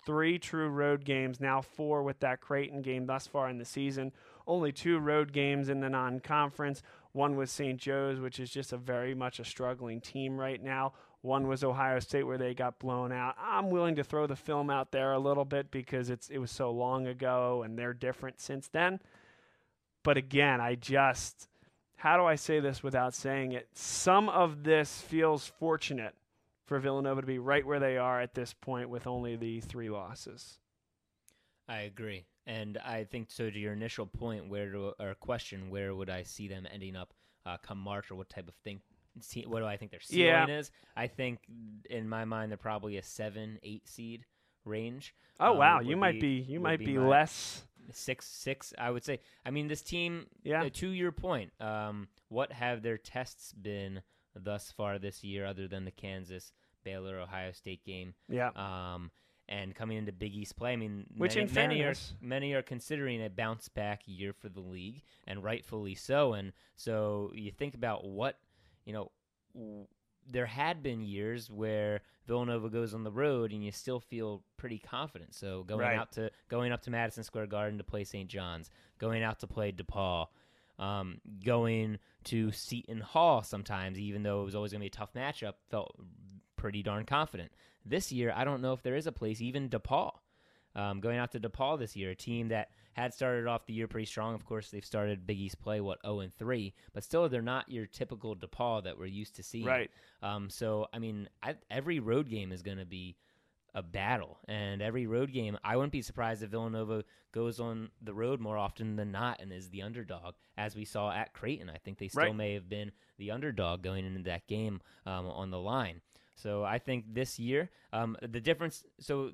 Three true road games, now four with that Creighton game thus far in the season. Only two road games in the non conference. One with St. Joe's, which is just a very much a struggling team right now. One was Ohio State where they got blown out. I'm willing to throw the film out there a little bit because it's it was so long ago and they're different since then. But again, I just how do I say this without saying it? Some of this feels fortunate for Villanova to be right where they are at this point with only the three losses. I agree, and I think so. To your initial point, where or question, where would I see them ending up uh, come March, or what type of thing? See, what do I think their ceiling Yeah. is? I think in my mind they're probably a seven, eight seed range. Oh Um, wow, you might be- be you might be be less Six, six. I would say. I mean, this team. Yeah. uh, to your point, um, what have their tests been thus far this year, other than the Kansas, Baylor, Ohio State game? yeah. Um, and coming into Big East play, I mean, Which, many, in many are many are considering a bounce back year for the league, and rightfully so. And so you think about what you know, w- there had been years where Villanova goes on the road and you still feel pretty confident. So going Right. out to going up to Madison Square Garden to play St. John's, going out to play DePaul, um, going to Seton Hall sometimes, even though it was always going to be a tough matchup, felt pretty darn confident. This year, I don't know if there is a place, even DePaul. Um, going out to DePaul this year, a team that had started off the year pretty strong. Of course, they've started Big East play what zero and three, but still they're not your typical DePaul that we're used to seeing. Right. Um, so I mean, I, every road game is going to be a battle, and every road game, I wouldn't be surprised if Villanova goes on the road more often than not and is the underdog, as we saw at Creighton. I think they still Right. may have been the underdog going into that game um, on the line. So I think this year, um, the difference. So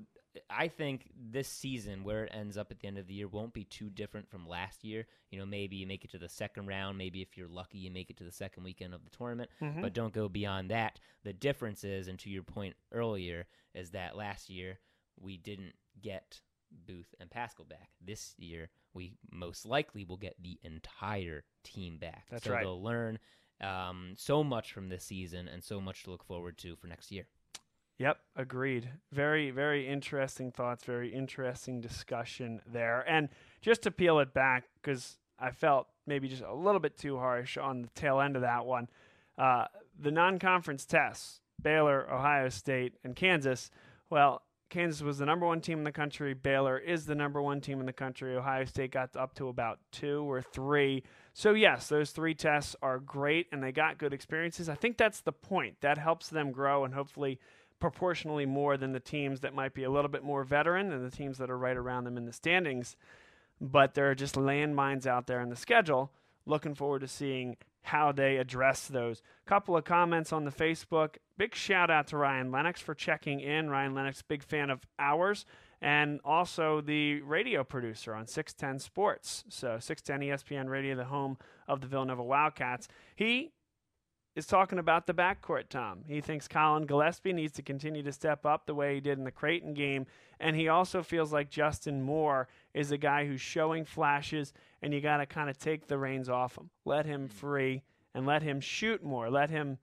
I think this season, where it ends up at the end of the year, won't be too different from last year. You know, maybe you make it to the second round. Maybe if you're lucky, you make it to the second weekend of the tournament, Mhm. but don't go beyond that. The difference is, and to your point earlier, is that last year we didn't get Booth and Paschall back. This year, we most likely will get the entire team back. That's so right. they'll learn um, so much from this season and so much to look forward to for next year. Yep, agreed. Very, very interesting thoughts. Very interesting discussion there. And just to peel it back, because I felt maybe just a little bit too harsh on the tail end of that one. Uh, the non-conference tests: Baylor, Ohio State, and Kansas. Well, Kansas was the number one team in the country. Baylor is the number one team in the country. Ohio State got up to about two or three. So, yes, those three tests are great and they got good experiences. I think that's the point. That helps them grow and hopefully proportionally more than the teams that might be a little bit more veteran than the teams that are right around them in the standings. But there are just landmines out there in the schedule. Looking forward to seeing how they address those. Couple of comments on the Facebook. Big shout out to Ryan Lennox for checking in. Ryan Lennox, big fan of ours, and also the radio producer on 610 Sports. So 610 ESPN Radio, the home of the Villanova Wildcats. He is talking about the backcourt, Tom. He thinks Colin Gillespie needs to continue to step up the way he did in the Creighton game. And he also feels like Justin Moore is a guy who's showing flashes, and you got to kind of take the reins off him. Let him free and let him shoot more. Let him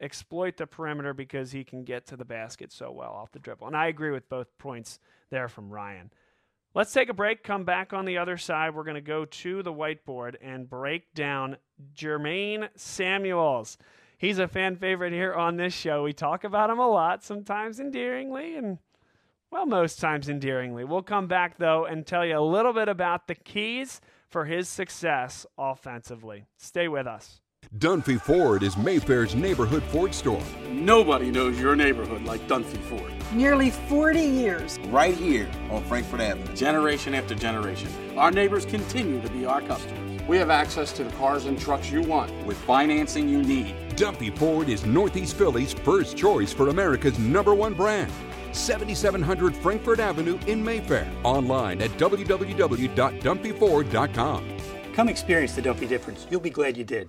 exploit the perimeter because he can get to the basket so well off the dribble. And I agree with both points there from Ryan. Let's take a break, come back on the other side. We're going to go to the whiteboard and break down Jermaine Samuels. He's a fan favorite here on this show. We talk about him a lot, sometimes endearingly, and well, most times endearingly. We'll come back, though, and tell you a little bit about the keys for his success offensively. Stay with us. Dunphy Ford is Mayfair's neighborhood Ford store. Nobody knows your neighborhood like Dunphy Ford. Nearly 40 years. right here on Frankford Avenue. Generation after generation, our neighbors continue to be our customers. We have access to the cars and trucks you want with financing you need. Dunphy Ford is Northeast Philly's first choice for America's number one brand. 7700 Frankford Avenue in Mayfair. Online at www.dunphyford.com. Come experience the Dunphy difference. You'll be glad you did.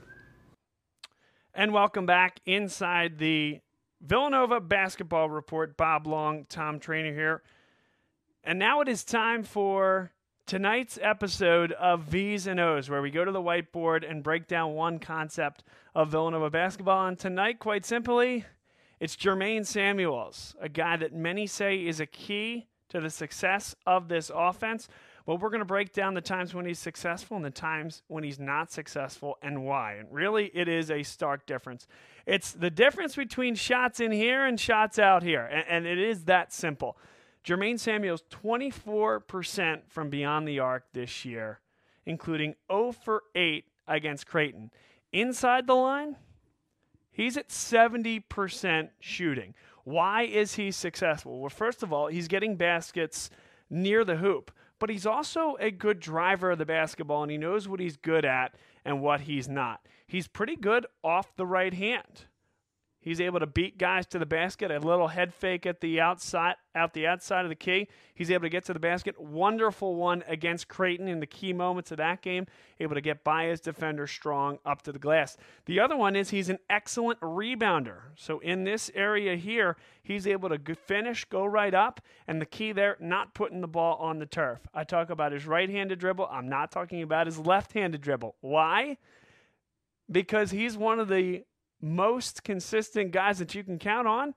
And welcome back inside the Villanova basketball report. Bob Long, Tom Trainer here. And now it is time for tonight's episode of V's and O's, where we go to the whiteboard and break down one concept of Villanova basketball. And tonight, quite simply, it's Jermaine Samuels, a guy that many say is a key to the success of this offense. Well, we're going to break down the times when he's successful and the times when he's not successful and why. And really, it is a stark difference. It's the difference between shots in here and shots out here. And, and it is that simple. Jermaine Samuels, 24% from beyond the arc this year, including 0 for 8 against Creighton. Inside the line, He's at 70% shooting. Why is he successful? Well, first of all, he's getting baskets near the hoop, but he's also a good driver of the basketball and he knows what he's good at and what he's not. He's pretty good off the right hand. He's able to beat guys to the basket. A little head fake at the outside, out the outside of the key. He's able to get to the basket. Wonderful one against Creighton in the key moments of that game. Able to get by his defender strong up to the glass. The other one is he's an excellent rebounder. So in this area here, he's able to finish, go right up, and the key there, not putting the ball on the turf. I talk about his right-handed dribble. I'm not talking about his left-handed dribble. Why? Because he's one of the most consistent guys that you can count on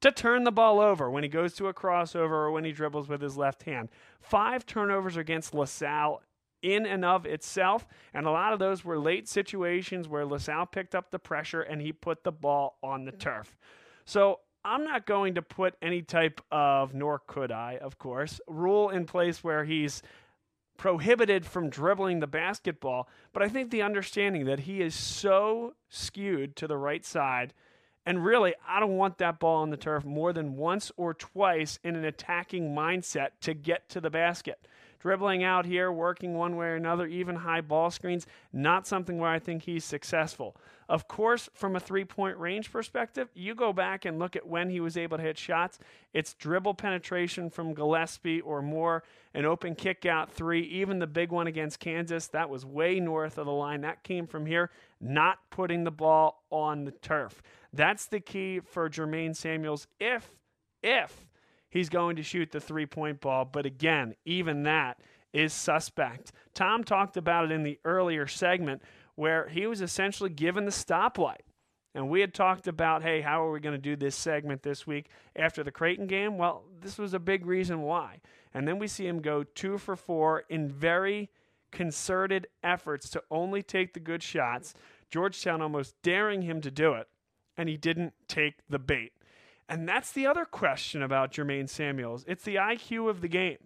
to turn the ball over when he goes to a crossover or when he dribbles with his left hand. Five turnovers against LaSalle in and of itself, and a lot of those were late situations where LaSalle picked up the pressure and he put the ball on the turf. So I'm not going to put any type of, nor could I, of course, rule in place where he's prohibited from dribbling the basketball, but I think the understanding that he is so skewed to the right side – and really, I don't want that ball on the turf more than once or twice in an attacking mindset to get to the basket. Dribbling out here, working one way or another, even high ball screens, not something where I think he's successful. Of course, from a three point range perspective, you go back and look at when he was able to hit shots. It's dribble penetration from Gillespie or more, an open kick out three, even the big one against Kansas. That was way north of the line. That came from here, not putting the ball on the turf. That's the key for Jermaine Samuels if, if he's going to shoot the three point ball. But again, even that is suspect. Tom talked about it in the earlier segment where he was essentially given the stoplight. And we had talked about, hey, how are we going to do this segment this week after the Creighton game? Well, this was a big reason why. And then we see him go two for four in very concerted efforts to only take the good shots. Georgetown almost daring him to do it and he didn't take the bait. And that's the other question about Jermaine Samuels. It's the IQ of the game.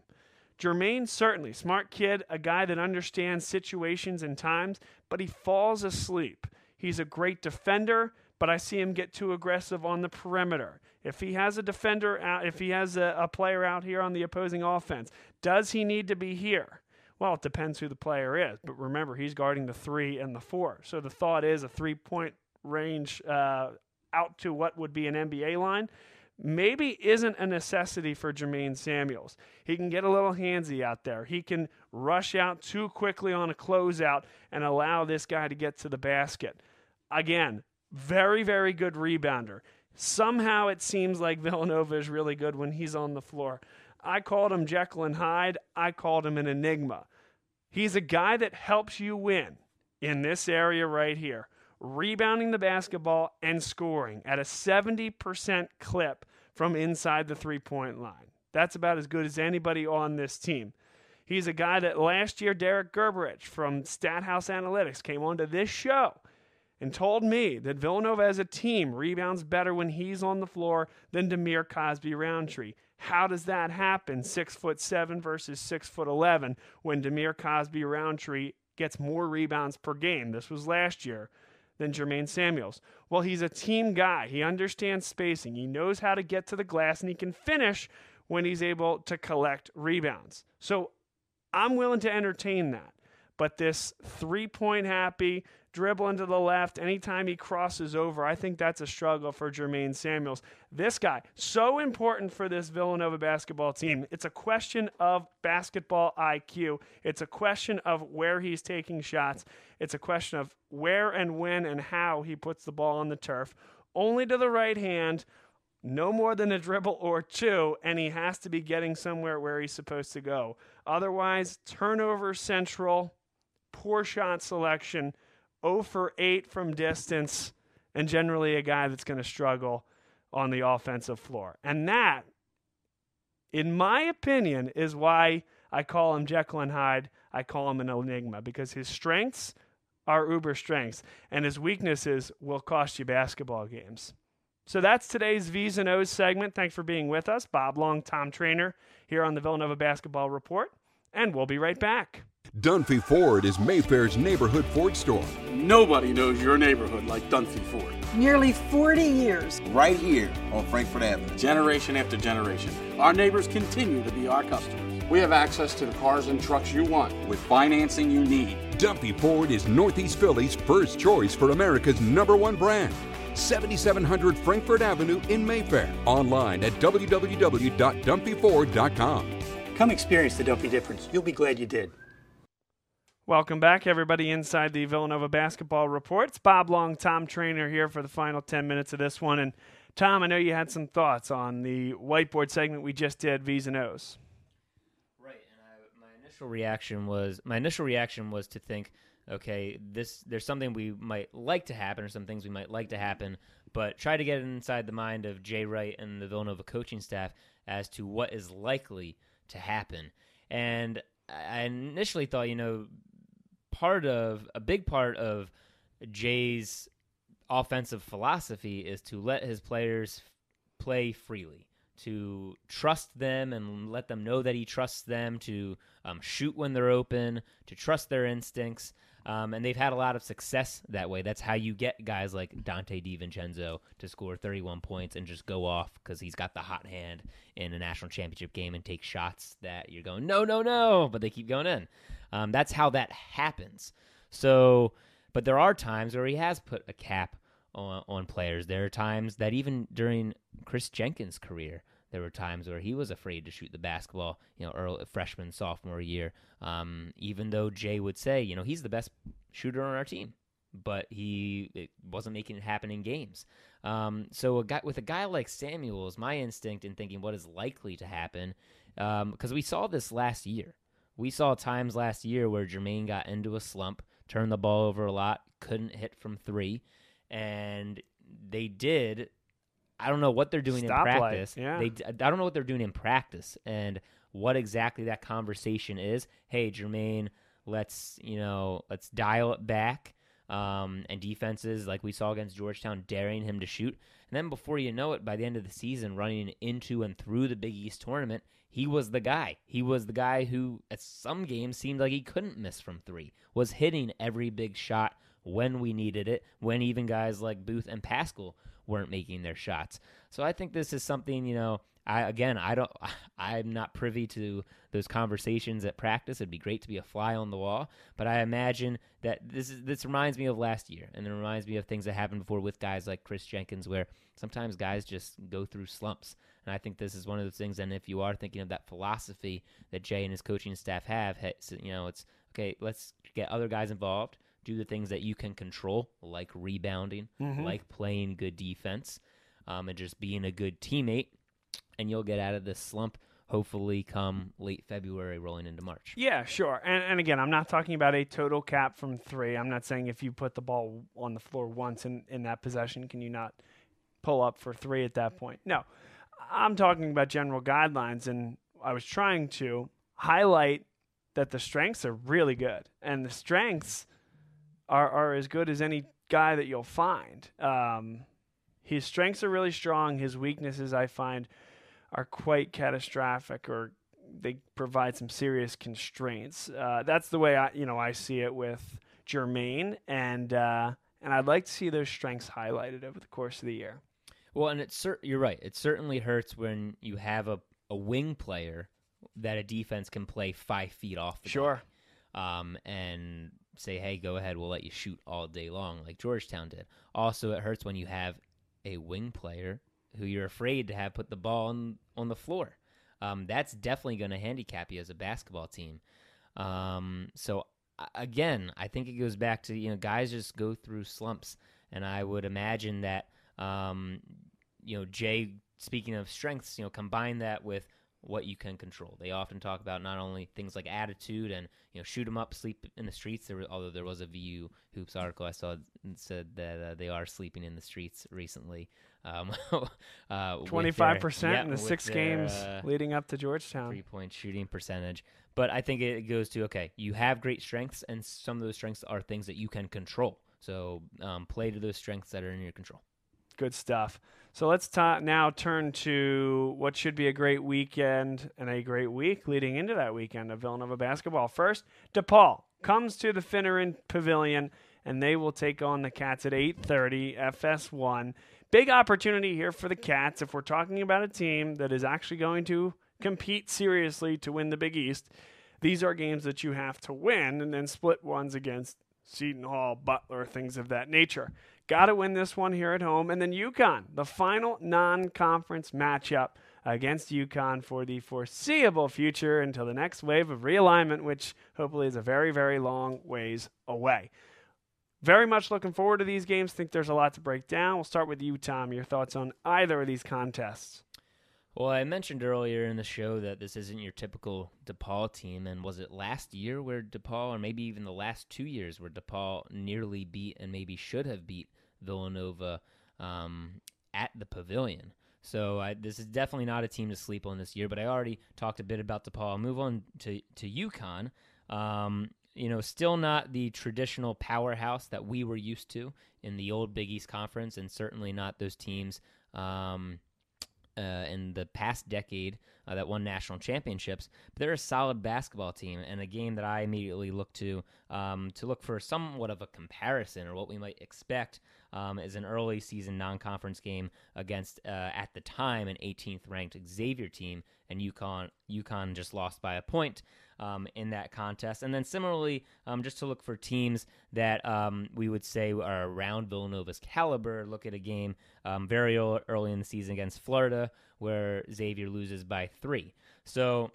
Jermaine, certainly, smart kid, a guy that understands situations and times, but he falls asleep. He's a great defender, but I see him get too aggressive on the perimeter. If he has a defender out, if he has a, a player out here on the opposing offense, does he need to be here? Well, it depends who the player is. But remember, he's guarding the three and the four. So the thought is a three point range uh, out to what would be an NBA line maybe isn't a necessity for Jermaine Samuels. He can get a little handsy out there. He can rush out too quickly on a closeout and allow this guy to get to the basket. Again, very, very good rebounder. Somehow it seems like Villanova is really good when he's on the floor. I called him Jekyll and Hyde. I called him an enigma. He's a guy that helps you win in this area right here rebounding the basketball, and scoring at a 70% clip from inside the three point line. That's about as good as anybody on this team. He's a guy that last year, Derek Gerberich from Stathouse Analytics came onto this show and told me that Villanova as a team rebounds better when he's on the floor than Dhamir Cosby Roundtree. How does that happen? Six foot seven versus six foot eleven when Dhamir Cosby Roundtree gets more rebounds per game. This was last year than Jermaine Samuels. Well, he's a team guy. He understands spacing. He knows how to get to the glass, and he can finish when he's able to collect rebounds. So I'm willing to entertain that. But this three point happy, dribbling to the left, anytime he crosses over, I think that's a struggle for Jermaine Samuels. This guy, so important for this Villanova basketball team. It's a question of basketball IQ, it's a question of where he's taking shots, it's a question of where and when and how he puts the ball on the turf. Only to the right hand, no more than a dribble or two, and he has to be getting somewhere where he's supposed to go. Otherwise, turnover central, poor shot selection 0 for 8 from distance, and generally a guy that's going to struggle on the offensive floor. And that, in my opinion, is why I call him Jekyll and Hyde. I call him an enigma because his strengths are uber strengths, and his weaknesses will cost you basketball games. So that's today's V's and O's segment. Thanks for being with us. Bob Long, Tom Trainer, here on the Villanova Basketball Report, and we'll be right back. Dunphy Ford is Mayfair's neighborhood Ford store. Nobody knows your neighborhood like Dunphy Ford. Nearly 40 years. Right here on Frankford Avenue. Generation after generation, our neighbors continue to be our customers. We have access to the cars and trucks you want with financing you need. Dunphy Ford is Northeast Philly's first choice for America's number one brand. 7700 Frankford Avenue in Mayfair. Online at www.dunphyford.com. Come experience the Dunphy difference. You'll be glad you did. Welcome back, everybody, inside the Villanova Basketball Report. It's Bob Long, Tom Trainer here for the final 10 minutes of this one. And Tom, I know you had some thoughts on the whiteboard segment we just did, V's and O's. Right, and I, my initial reaction was my initial reaction was to think, okay, this there's something we might like to happen, or some things we might like to happen, but try to get inside the mind of Jay Wright and the Villanova coaching staff as to what is likely to happen. And I initially thought, you know, part of a big part of Jay's offensive philosophy is to let his players play freely, to trust them and let them know that he trusts them, to um, shoot when they're open, to trust their instincts. Um, and they've had a lot of success that way. That's how you get guys like Donte DiVincenzo to score 31 points and just go off because he's got the hot hand in a national championship game and take shots that you're going, no, no, no, but they keep going in. Um, that's how that happens. So, but there are times where he has put a cap on, on players. There are times that even during Kris Jenkins' career, there were times where he was afraid to shoot the basketball, you know, early freshman, sophomore year. Um, even though Jay would say, you know, he's the best shooter on our team, but he wasn't making it happen in games. Um, so a guy with a guy like Samuels, my instinct in thinking what is likely to happen, because um, we saw this last year. We saw times last year where Jermaine got into a slump, turned the ball over a lot, couldn't hit from three, and they did I don't know what they're doing Stop in practice. Light. Yeah. They I don't know what they're doing in practice and what exactly that conversation is. Hey, Jermaine, let's you know let's dial it back. Um, and defenses like we saw against Georgetown, daring him to shoot. And then before you know it, by the end of the season, running into and through the Big East tournament, he was the guy. He was the guy who, at some games, seemed like he couldn't miss from three. Was hitting every big shot when we needed it. When even guys like Booth and Paschall weren't making their shots. So I think this is something, you know, I again, I don't I'm not privy to those conversations at practice. It'd be great to be a fly on the wall, but I imagine that this is this reminds me of last year and it reminds me of things that happened before with guys like Kris Jenkins where sometimes guys just go through slumps. And I think this is one of those things and if you are thinking of that philosophy that Jay and his coaching staff have, you know, it's okay, let's get other guys involved do the things that you can control, like rebounding, mm-hmm. like playing good defense, um, and just being a good teammate, and you'll get out of this slump. Hopefully, come late February, rolling into March. Yeah, sure. And, and again, I'm not talking about a total cap from three. I'm not saying if you put the ball on the floor once in, in that possession, can you not pull up for three at that point? No, I'm talking about general guidelines, and I was trying to highlight that the strengths are really good, and the strengths are, are as good as any guy that you'll find. Um, his strengths are really strong. His weaknesses, I find, are quite catastrophic, or they provide some serious constraints. Uh, that's the way I, you know, I see it with Jermaine, and uh, and I'd like to see those strengths highlighted over the course of the year. Well, and it's cer- you're right. It certainly hurts when you have a, a wing player that a defense can play five feet off. The sure. Um, and say, hey, go ahead, we'll let you shoot all day long, like Georgetown did. Also, it hurts when you have a wing player who you're afraid to have put the ball on, on the floor. Um, that's definitely going to handicap you as a basketball team. Um, so again, I think it goes back to you know guys just go through slumps, and I would imagine that um, you know Jay. Speaking of strengths, you know, combine that with what you can control. They often talk about not only things like attitude and you know shoot them up, sleep in the streets. There, although there was a VU hoops article I saw said that uh, they are sleeping in the streets recently. Um, uh, Twenty-five percent in the six their, games uh, leading up to Georgetown. Three-point shooting percentage, but I think it goes to okay. You have great strengths, and some of those strengths are things that you can control. So um, play to those strengths that are in your control. Good stuff. So let's ta- now turn to what should be a great weekend and a great week leading into that weekend of Villanova basketball. First, DePaul comes to the Finneran Pavilion, and they will take on the Cats at 8:30 FS1. Big opportunity here for the Cats if we're talking about a team that is actually going to compete seriously to win the Big East. These are games that you have to win and then split ones against Seton Hall, Butler, things of that nature. Got to win this one here at home. And then UConn, the final non conference matchup against UConn for the foreseeable future until the next wave of realignment, which hopefully is a very, very long ways away. Very much looking forward to these games. Think there's a lot to break down. We'll start with you, Tom. Your thoughts on either of these contests? Well, I mentioned earlier in the show that this isn't your typical DePaul team, and was it last year where DePaul, or maybe even the last two years, where DePaul nearly beat and maybe should have beat Villanova um, at the Pavilion? So I, this is definitely not a team to sleep on this year. But I already talked a bit about DePaul. I'll move on to to UConn. Um, you know, still not the traditional powerhouse that we were used to in the old Big East Conference, and certainly not those teams. Um, uh, in the past decade uh, that won national championships. But they're a solid basketball team and a game that I immediately look to um, to look for somewhat of a comparison or what we might expect um, is an early season non-conference game against uh, at the time an 18th ranked Xavier team, and UConn UConn just lost by a point um, in that contest. And then similarly, um, just to look for teams that um, we would say are around Villanova's caliber, look at a game um, very early in the season against Florida where Xavier loses by three. So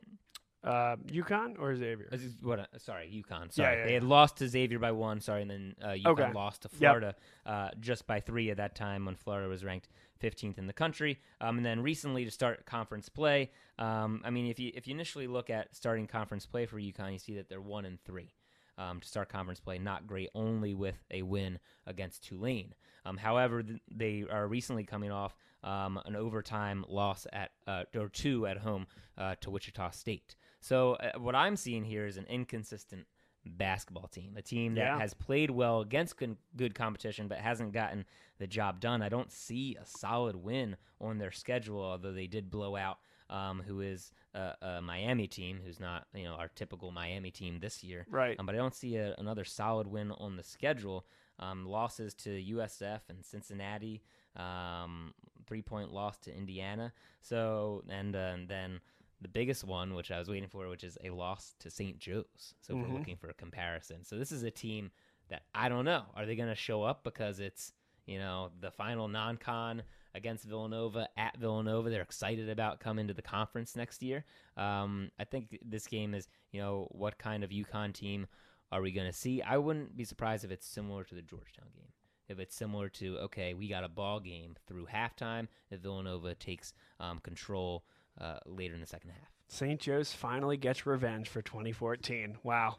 uh, UConn or Xavier? What? Uh, sorry, UConn. Sorry, yeah, they yeah. had lost to Xavier by one. Sorry, and then uh, UConn Okay. lost to Yep. Florida uh, just by three at that time when Florida was ranked 15th in the country. Um, and then recently to start conference play. Um, I mean, if you if you initially look at starting conference play for UConn, you see that they're one and three. Um, to start conference play, not great, only with a win against Tulane. Um, however, th- they are recently coming off um, an overtime loss at uh, or two at home uh, to Wichita State. So uh, what I'm seeing here is an inconsistent basketball team, a team that Yeah. has played well against good, good competition but hasn't gotten the job done. I don't see a solid win on their schedule, although they did blow out um, who is a, a Miami team, who's not you know our typical Miami team this year. Right. Um, but I don't see a, another solid win on the schedule. Um, losses to USF and Cincinnati, um, three point loss to Indiana. So and, uh, and then the biggest one, which I was waiting for, which is a loss to St. Joe's. So Mhm. we're looking for a comparison. So this is a team that I don't know. Are they going to show up because it's you know the final non-con against Villanova at Villanova? They're excited about coming to the conference next year. Um, I think this game is you know what kind of UConn team are we going to see? I wouldn't be surprised if it's similar to the Georgetown game. If it's similar to okay, we got a ball game through halftime. If Villanova takes um, control uh, later in the second half. St. Joe's finally gets revenge for 2014. Wow.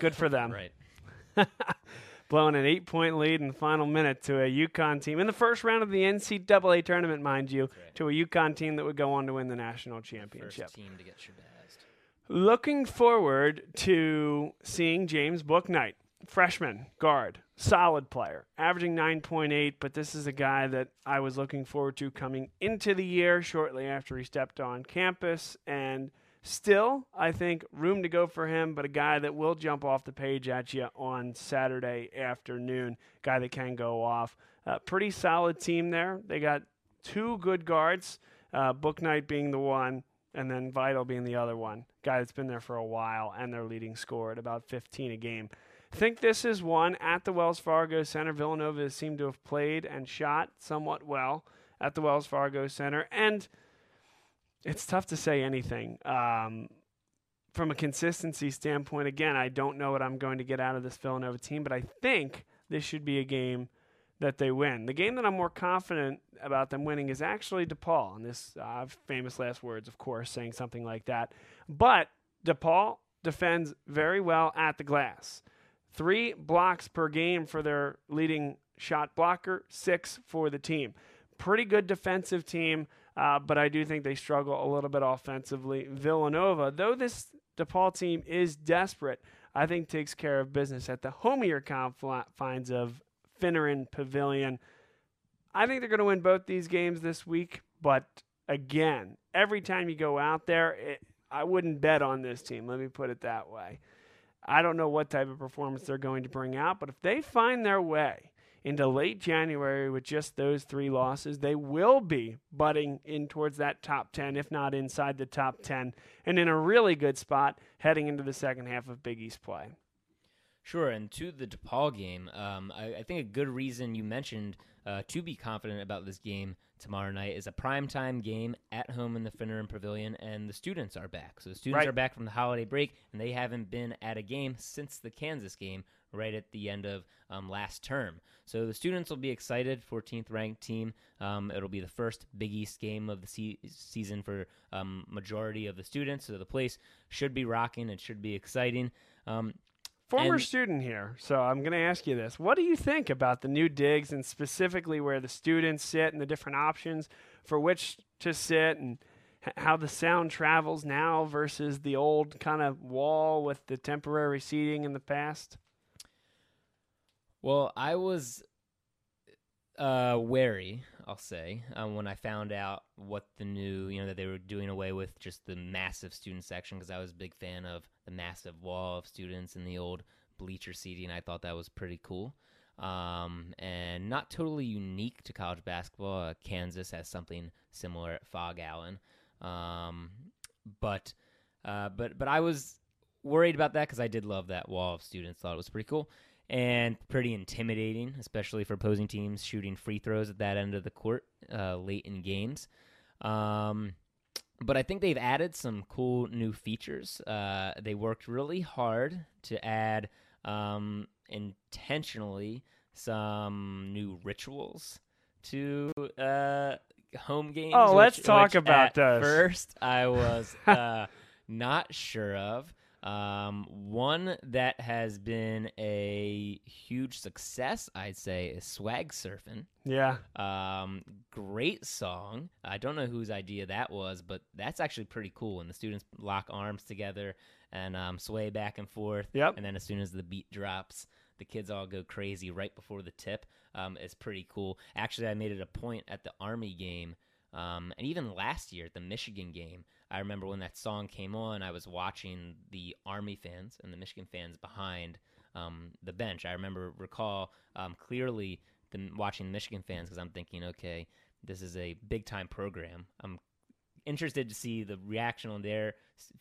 Good for them. Right. Blowing an eight point lead in the final minute to a UConn team in the first round of the NCAA tournament, mind you, right. to a UConn team that would go on to win the national First championship. team to get. Looking forward to seeing James Bouknight, freshman guard, solid player, averaging 9.8. But this is a guy that I was looking forward to coming into the year shortly after he stepped on campus. And still, I think room to go for him, but a guy that will jump off the page at you on Saturday afternoon. Guy that can go off. Uh, pretty solid team there. They got two good guards, uh, Bouknight being the one, and then Vital being the other one. Guy that's been there for a while and their leading scorer at about 15 a game. Think this is one at the Wells Fargo Center. Villanova seemed to have played and shot somewhat well at the Wells Fargo Center, and it's tough to say anything. Um, from a consistency standpoint, again, I don't know what I'm going to get out of this Villanova team, but I think this should be a game that they win. The game that I'm more confident about them winning is actually DePaul. And this uh, famous last words, of course, saying something like that. But DePaul defends very well at the glass. Three blocks per game for their leading shot blocker, six for the team. Pretty good defensive team, uh, but I do think they struggle a little bit offensively. Villanova, though this DePaul team is desperate, I think takes care of business at the homier confines of Finneran Pavilion. I think they're going to win both these games this week, but again, every time you go out there, it, I wouldn't bet on this team. Let me put it that way. I don't know what type of performance they're going to bring out, but if they find their way into late January with just those three losses, they will be butting in towards that top 10, if not inside the top 10, and in a really good spot heading into the second half of Big East play. Sure, and to the DePaul game, um, I, I, think a good reason you mentioned uh, to be confident about this game tomorrow night is a primetime game at home in the Finneran Pavilion, and the students are back. So the students right. are back from the holiday break, and they haven't been at a game since the Kansas game right at the end of um, last term. So the students will be excited. 14th ranked team. Um, it'll be the first Big East game of the se- season for um, majority of the students. So the place should be rocking. It should be exciting. Um, Former and, student here, so I'm going to ask you this: What do you think about the new digs, and specifically where the students sit and the different options for which to sit, and how the sound travels now versus the old kind of wall with the temporary seating in the past? Well, I was uh, wary, I'll say, um, when I found out what the new, you know, that they were doing away with just the massive student section because I was a big fan of the massive wall of students in the old bleacher seating. I thought that was pretty cool. Um, and not totally unique to college basketball. Uh, Kansas has something similar at Phog Allen. Um, but, uh, but, but I was worried about that because I did love that wall of students. Thought it was pretty cool and pretty intimidating, especially for opposing teams shooting free throws at that end of the court uh, late in games. Um, but I think they've added some cool new features. Uh, they worked really hard to add um, intentionally some new rituals to uh, home games. Oh, which, let's talk about at those. First, I was uh, not sure of. Um, one that has been a huge success, I'd say, is Swag Surfing. Yeah. Um, great song. I don't know whose idea that was, but that's actually pretty cool. And the students lock arms together and um, sway back and forth. Yep. And then as soon as the beat drops, the kids all go crazy right before the tip. Um, it's pretty cool. Actually, I made it a point at the Army game. Um, and even last year at the Michigan game, I remember when that song came on, I was watching the Army fans and the Michigan fans behind um, the bench. I remember recall um, clearly the, watching the Michigan fans because I'm thinking, okay, this is a big time program. I'm interested to see the reaction on their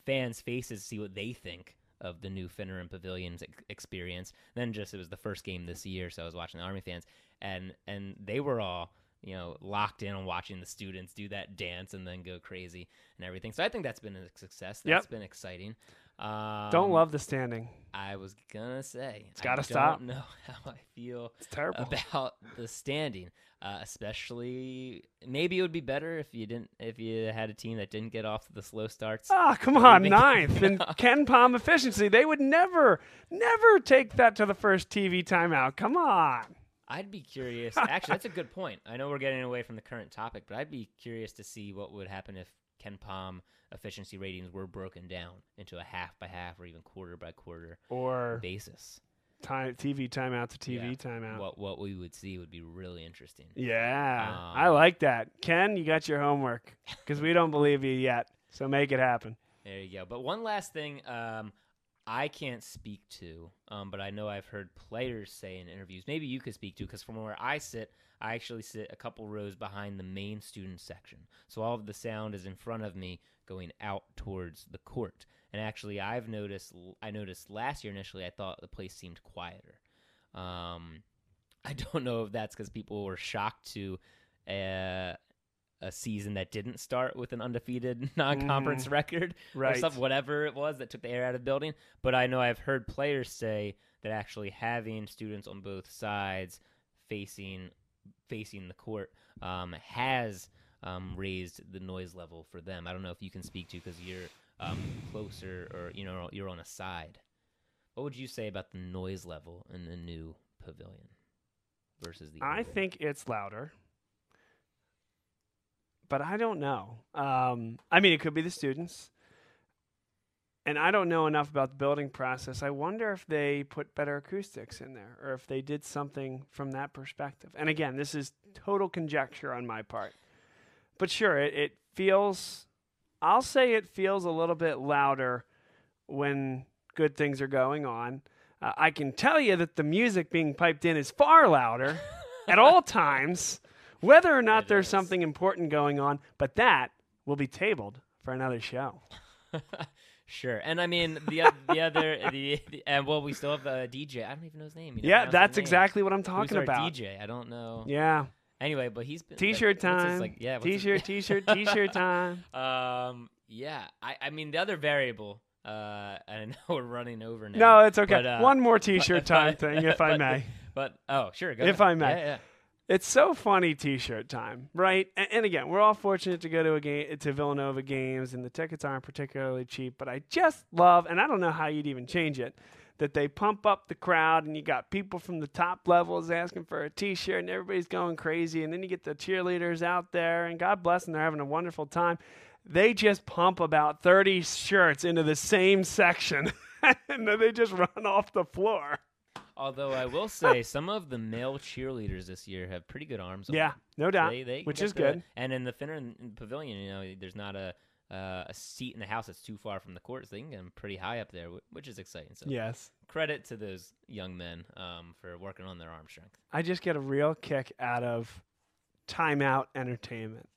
fans' faces, see what they think of the new Finneran Pavilions experience. Then just it was the first game this year, so I was watching the Army fans, and and they were all you know, locked in on watching the students do that dance and then go crazy and everything. So I think that's been a success. That's yep. been exciting. Um, don't love the standing. I was gonna say it's got to stop. Don't know how I feel. It's terrible about the standing, uh, especially. Maybe it would be better if you didn't, if you had a team that didn't get off to the slow starts. Ah, oh, come on, ninth and KenPom efficiency. They would never, never take that to the first TV timeout. Come on. I'd be curious. Actually, that's a good point. I know we're getting away from the current topic, but I'd be curious to see what would happen if KenPom efficiency ratings were broken down into a half by half or even quarter by quarter or basis. Time, TV timeout to TV yeah. timeout. What what we would see would be really interesting. Yeah, um, I like that. Ken, you got your homework because we don't believe you yet. So make it happen. There you go. But one last thing, um, I can't speak to, um, but I know I've heard players say in interviews. Maybe you could speak to, because from where I sit, I actually sit a couple rows behind the main student section. So all of the sound is in front of me, going out towards the court. And actually, I've noticed. I noticed last year initially, I thought the place seemed quieter. Um, I don't know if that's because people were shocked to uh, a season that didn't start with an undefeated non-conference mm, record right. or stuff, whatever it was that took the air out of the building. But I know I've heard players say that actually having students on both sides facing facing the court um, has um, raised the noise level for them. I don't know if you can speak to because you're um, closer or you know you're on a side. What would you say about the noise level in the new pavilion versus the? I old? think it's louder but I don't know. Um, I mean, it could be the students. And I don't know enough about the building process. I wonder if they put better acoustics in there or if they did something from that perspective. And again, this is total conjecture on my part. But sure, it, it feels, I'll say it feels a little bit louder when good things are going on. Uh, I can tell you that the music being piped in is far louder at all times whether or not It there's is. something important going on, but that will be tabled for another show. Sure, and I mean the the other the, the and well we still have uh, DJ. I don't even know his name. You never Yeah, that's exactly what I'm Who's talking our about. DJ. I don't know. Yeah. Anyway, but he's been T-shirt like, what's his, time. Like, yeah, T-shirt, t-shirt, t-shirt time. Um, yeah. I I mean the other variable. Uh, I know we're running over now. No, it's okay. but, uh, One more t-shirt but- time thing, if I may. But oh, sure. Go If ahead. I may. Yeah, yeah. It's so funny t-shirt time, right? And, and again, we're all fortunate to go to a game to Villanova games and the tickets aren't particularly cheap, but I just love and I don't know how you'd even change it that they pump up the crowd and you got people from the top levels asking for a t-shirt and everybody's going crazy and then you get the cheerleaders out there and God bless them they're having a wonderful time. They just pump about 30 shirts into the same section and then they just run off the floor. Although I will say some of the male cheerleaders this year have pretty good arms. on Yeah, them. no doubt, They, they which get is the- good. And in the Finneran Pavilion, you know, there's not a uh, a seat in the house that's too far from the court, so they can get them pretty high up there, wh- which is exciting. So Yes. credit to those young men um, for working on their arm strength. I just get a real kick out of timeout entertainment.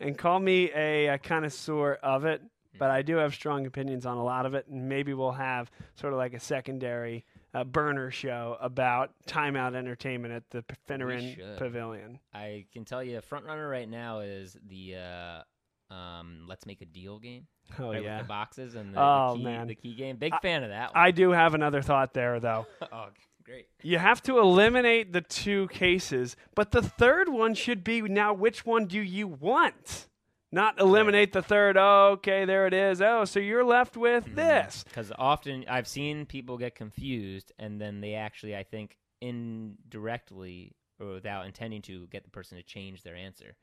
And call me a, a connoisseur of it, but I do have strong opinions on a lot of it. And maybe we'll have sort of like a secondary uh, burner show about timeout entertainment at the Finneran. Pavilion. I can tell you, front runner right now is the uh, um, Let's Make a Deal game. Oh, right, yeah. with the boxes and the, Oh, the key, man. the key game. Big fan of that one. I do have another thought there, though. oh, great. You have to eliminate the two cases, but the third one should be now which one do you want? Not eliminate the third. Oh, okay, there it is. Oh, so you're left with Mm-hmm. this. Because often I've seen people get confused, and then they actually, I think, indirectly or without intending to, get the person to change their answer.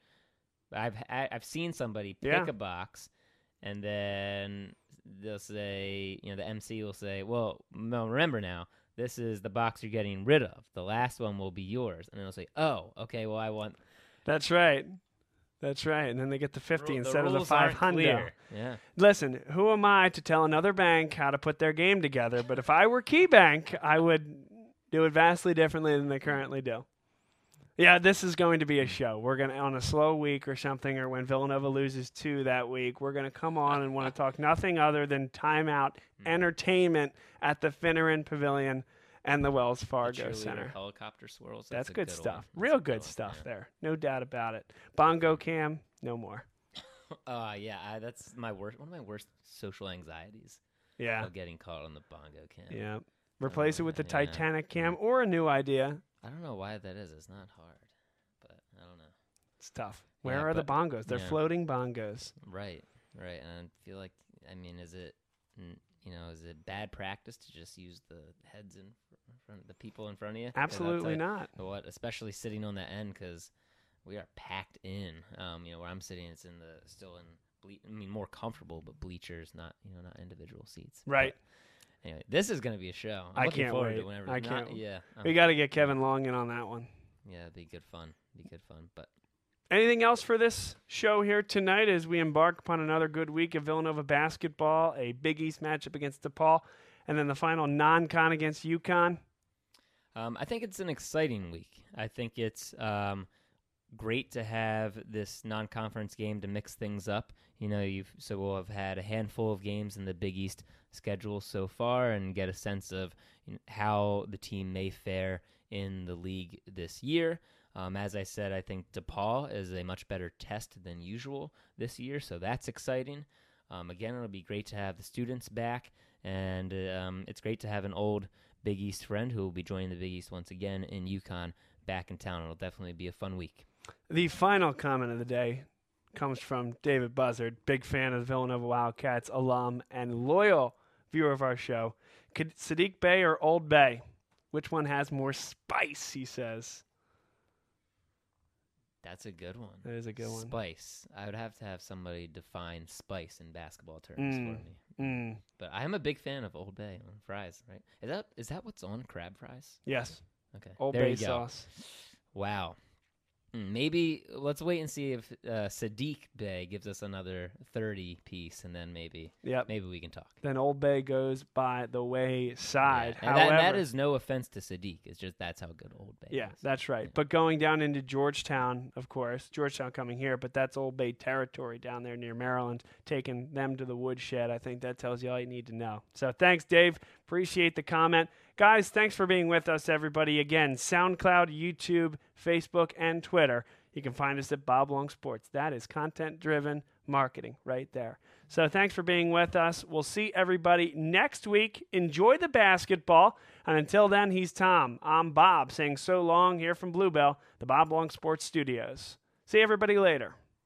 I've I- I've seen somebody pick Yeah. a box, and then they'll say, you know, the MC will say, "Well, no, remember now." This is the box you're getting rid of. The last one will be yours, and then they'll say, "Oh, okay. Well, I want That's right. That's right. And then they get the 50 the instead of the rules aren't 500. clear. Yeah, Listen, who am I to tell another bank how to put their game together? But if I were KeyBank, I would do it vastly differently than they currently do. Yeah, this is going to be a show. We're going to, on a slow week or something, or when Villanova loses two that week, we're going to come on and want to talk nothing other than timeout hmm. entertainment at the Finneran Pavilion and the Wells Fargo Cheerleader Center. helicopter swirls. That's a good, one. stuff. That's Real a good stuff yeah. there. No doubt about it. Bongo cam, no more. Uh, yeah, I, that's my worst. One of my worst social anxieties Yeah. getting caught on the bongo cam. Yeah. Replace it with the yeah. Titanic cam or a new idea. I don't know why that is. It's not hard, but I don't know. It's tough. Where Yeah, are the bongos? They're yeah. floating bongos. Right, right. And I feel like, I mean, is it, you know, is it bad practice to just use the heads in fr- front, the people in front of you? Absolutely not. What, especially sitting on that end, because we are packed in. Um, you know, where I'm sitting, it's in the still in. Ble- I mean, more comfortable, but bleachers, not you know, not individual seats. But Right. Anyway, this is going to be a show. I'm I looking can't forward wait. to whenever. I not- can't- Yeah. I'm- We got to get Kevin Long in on that one. yeah, it'd be good fun. Be good fun. But Anything else for this show here tonight as we embark upon another good week of Villanova basketball, a Big East matchup against DePaul, and then the final non-con against UConn? Um, I think it's an exciting week. I think it's um, great to have this non-conference game to mix things up. You know, you've so we'll have had a handful of games in the Big East schedule so far, and get a sense of you know, how the team may fare in the league this year. Um, as I said, I think DePaul is a much better test than usual this year, so that's exciting. Um, again, it'll be great to have the students back, and um, it's great to have an old Big East friend who will be joining the Big East once again in UConn back in town. It'll definitely be a fun week. The final comment of the day comes from David Buzzard, big fan of the Villanova Wildcats, alum, and loyal viewer of our show. Could Sadiq Bey or Old Bay? Which one has more spice, he says. That's a good one. That is a good one. Spice. I would have to have somebody define spice in basketball terms Mm. for me. Mm, But I am a big fan of Old Bay on fries. Right? Is that is that what's on crab fries? yes. Okay. Old there Bay you go. sauce. Wow. Mm, Maybe let's wait and see if uh, Sadiq Bey gives us another thirty piece, and then maybe Yep. maybe we can talk. Then Old Bay goes by the wayside. Yeah, and that, that However- is no offense to Sadiq. It's just that's how good Old Bay Yeah, is. that's right. But going down into Georgetown, of course, Georgetown coming here, but that's Old Bay territory down there near Maryland, taking them to the woodshed. I think that tells you all you need to know. So thanks, Dave. Appreciate the comment. Guys, thanks for being with us, everybody. Again, SoundCloud, YouTube, Facebook, and Twitter. You can find us at Bob Long Sports. That is content driven marketing right there. So thanks for being with us. We'll see everybody next week. Enjoy the basketball. And until then, he's Tom. I'm Bob saying so long here from Bluebell, the Bob Long Sports Studios. See everybody later.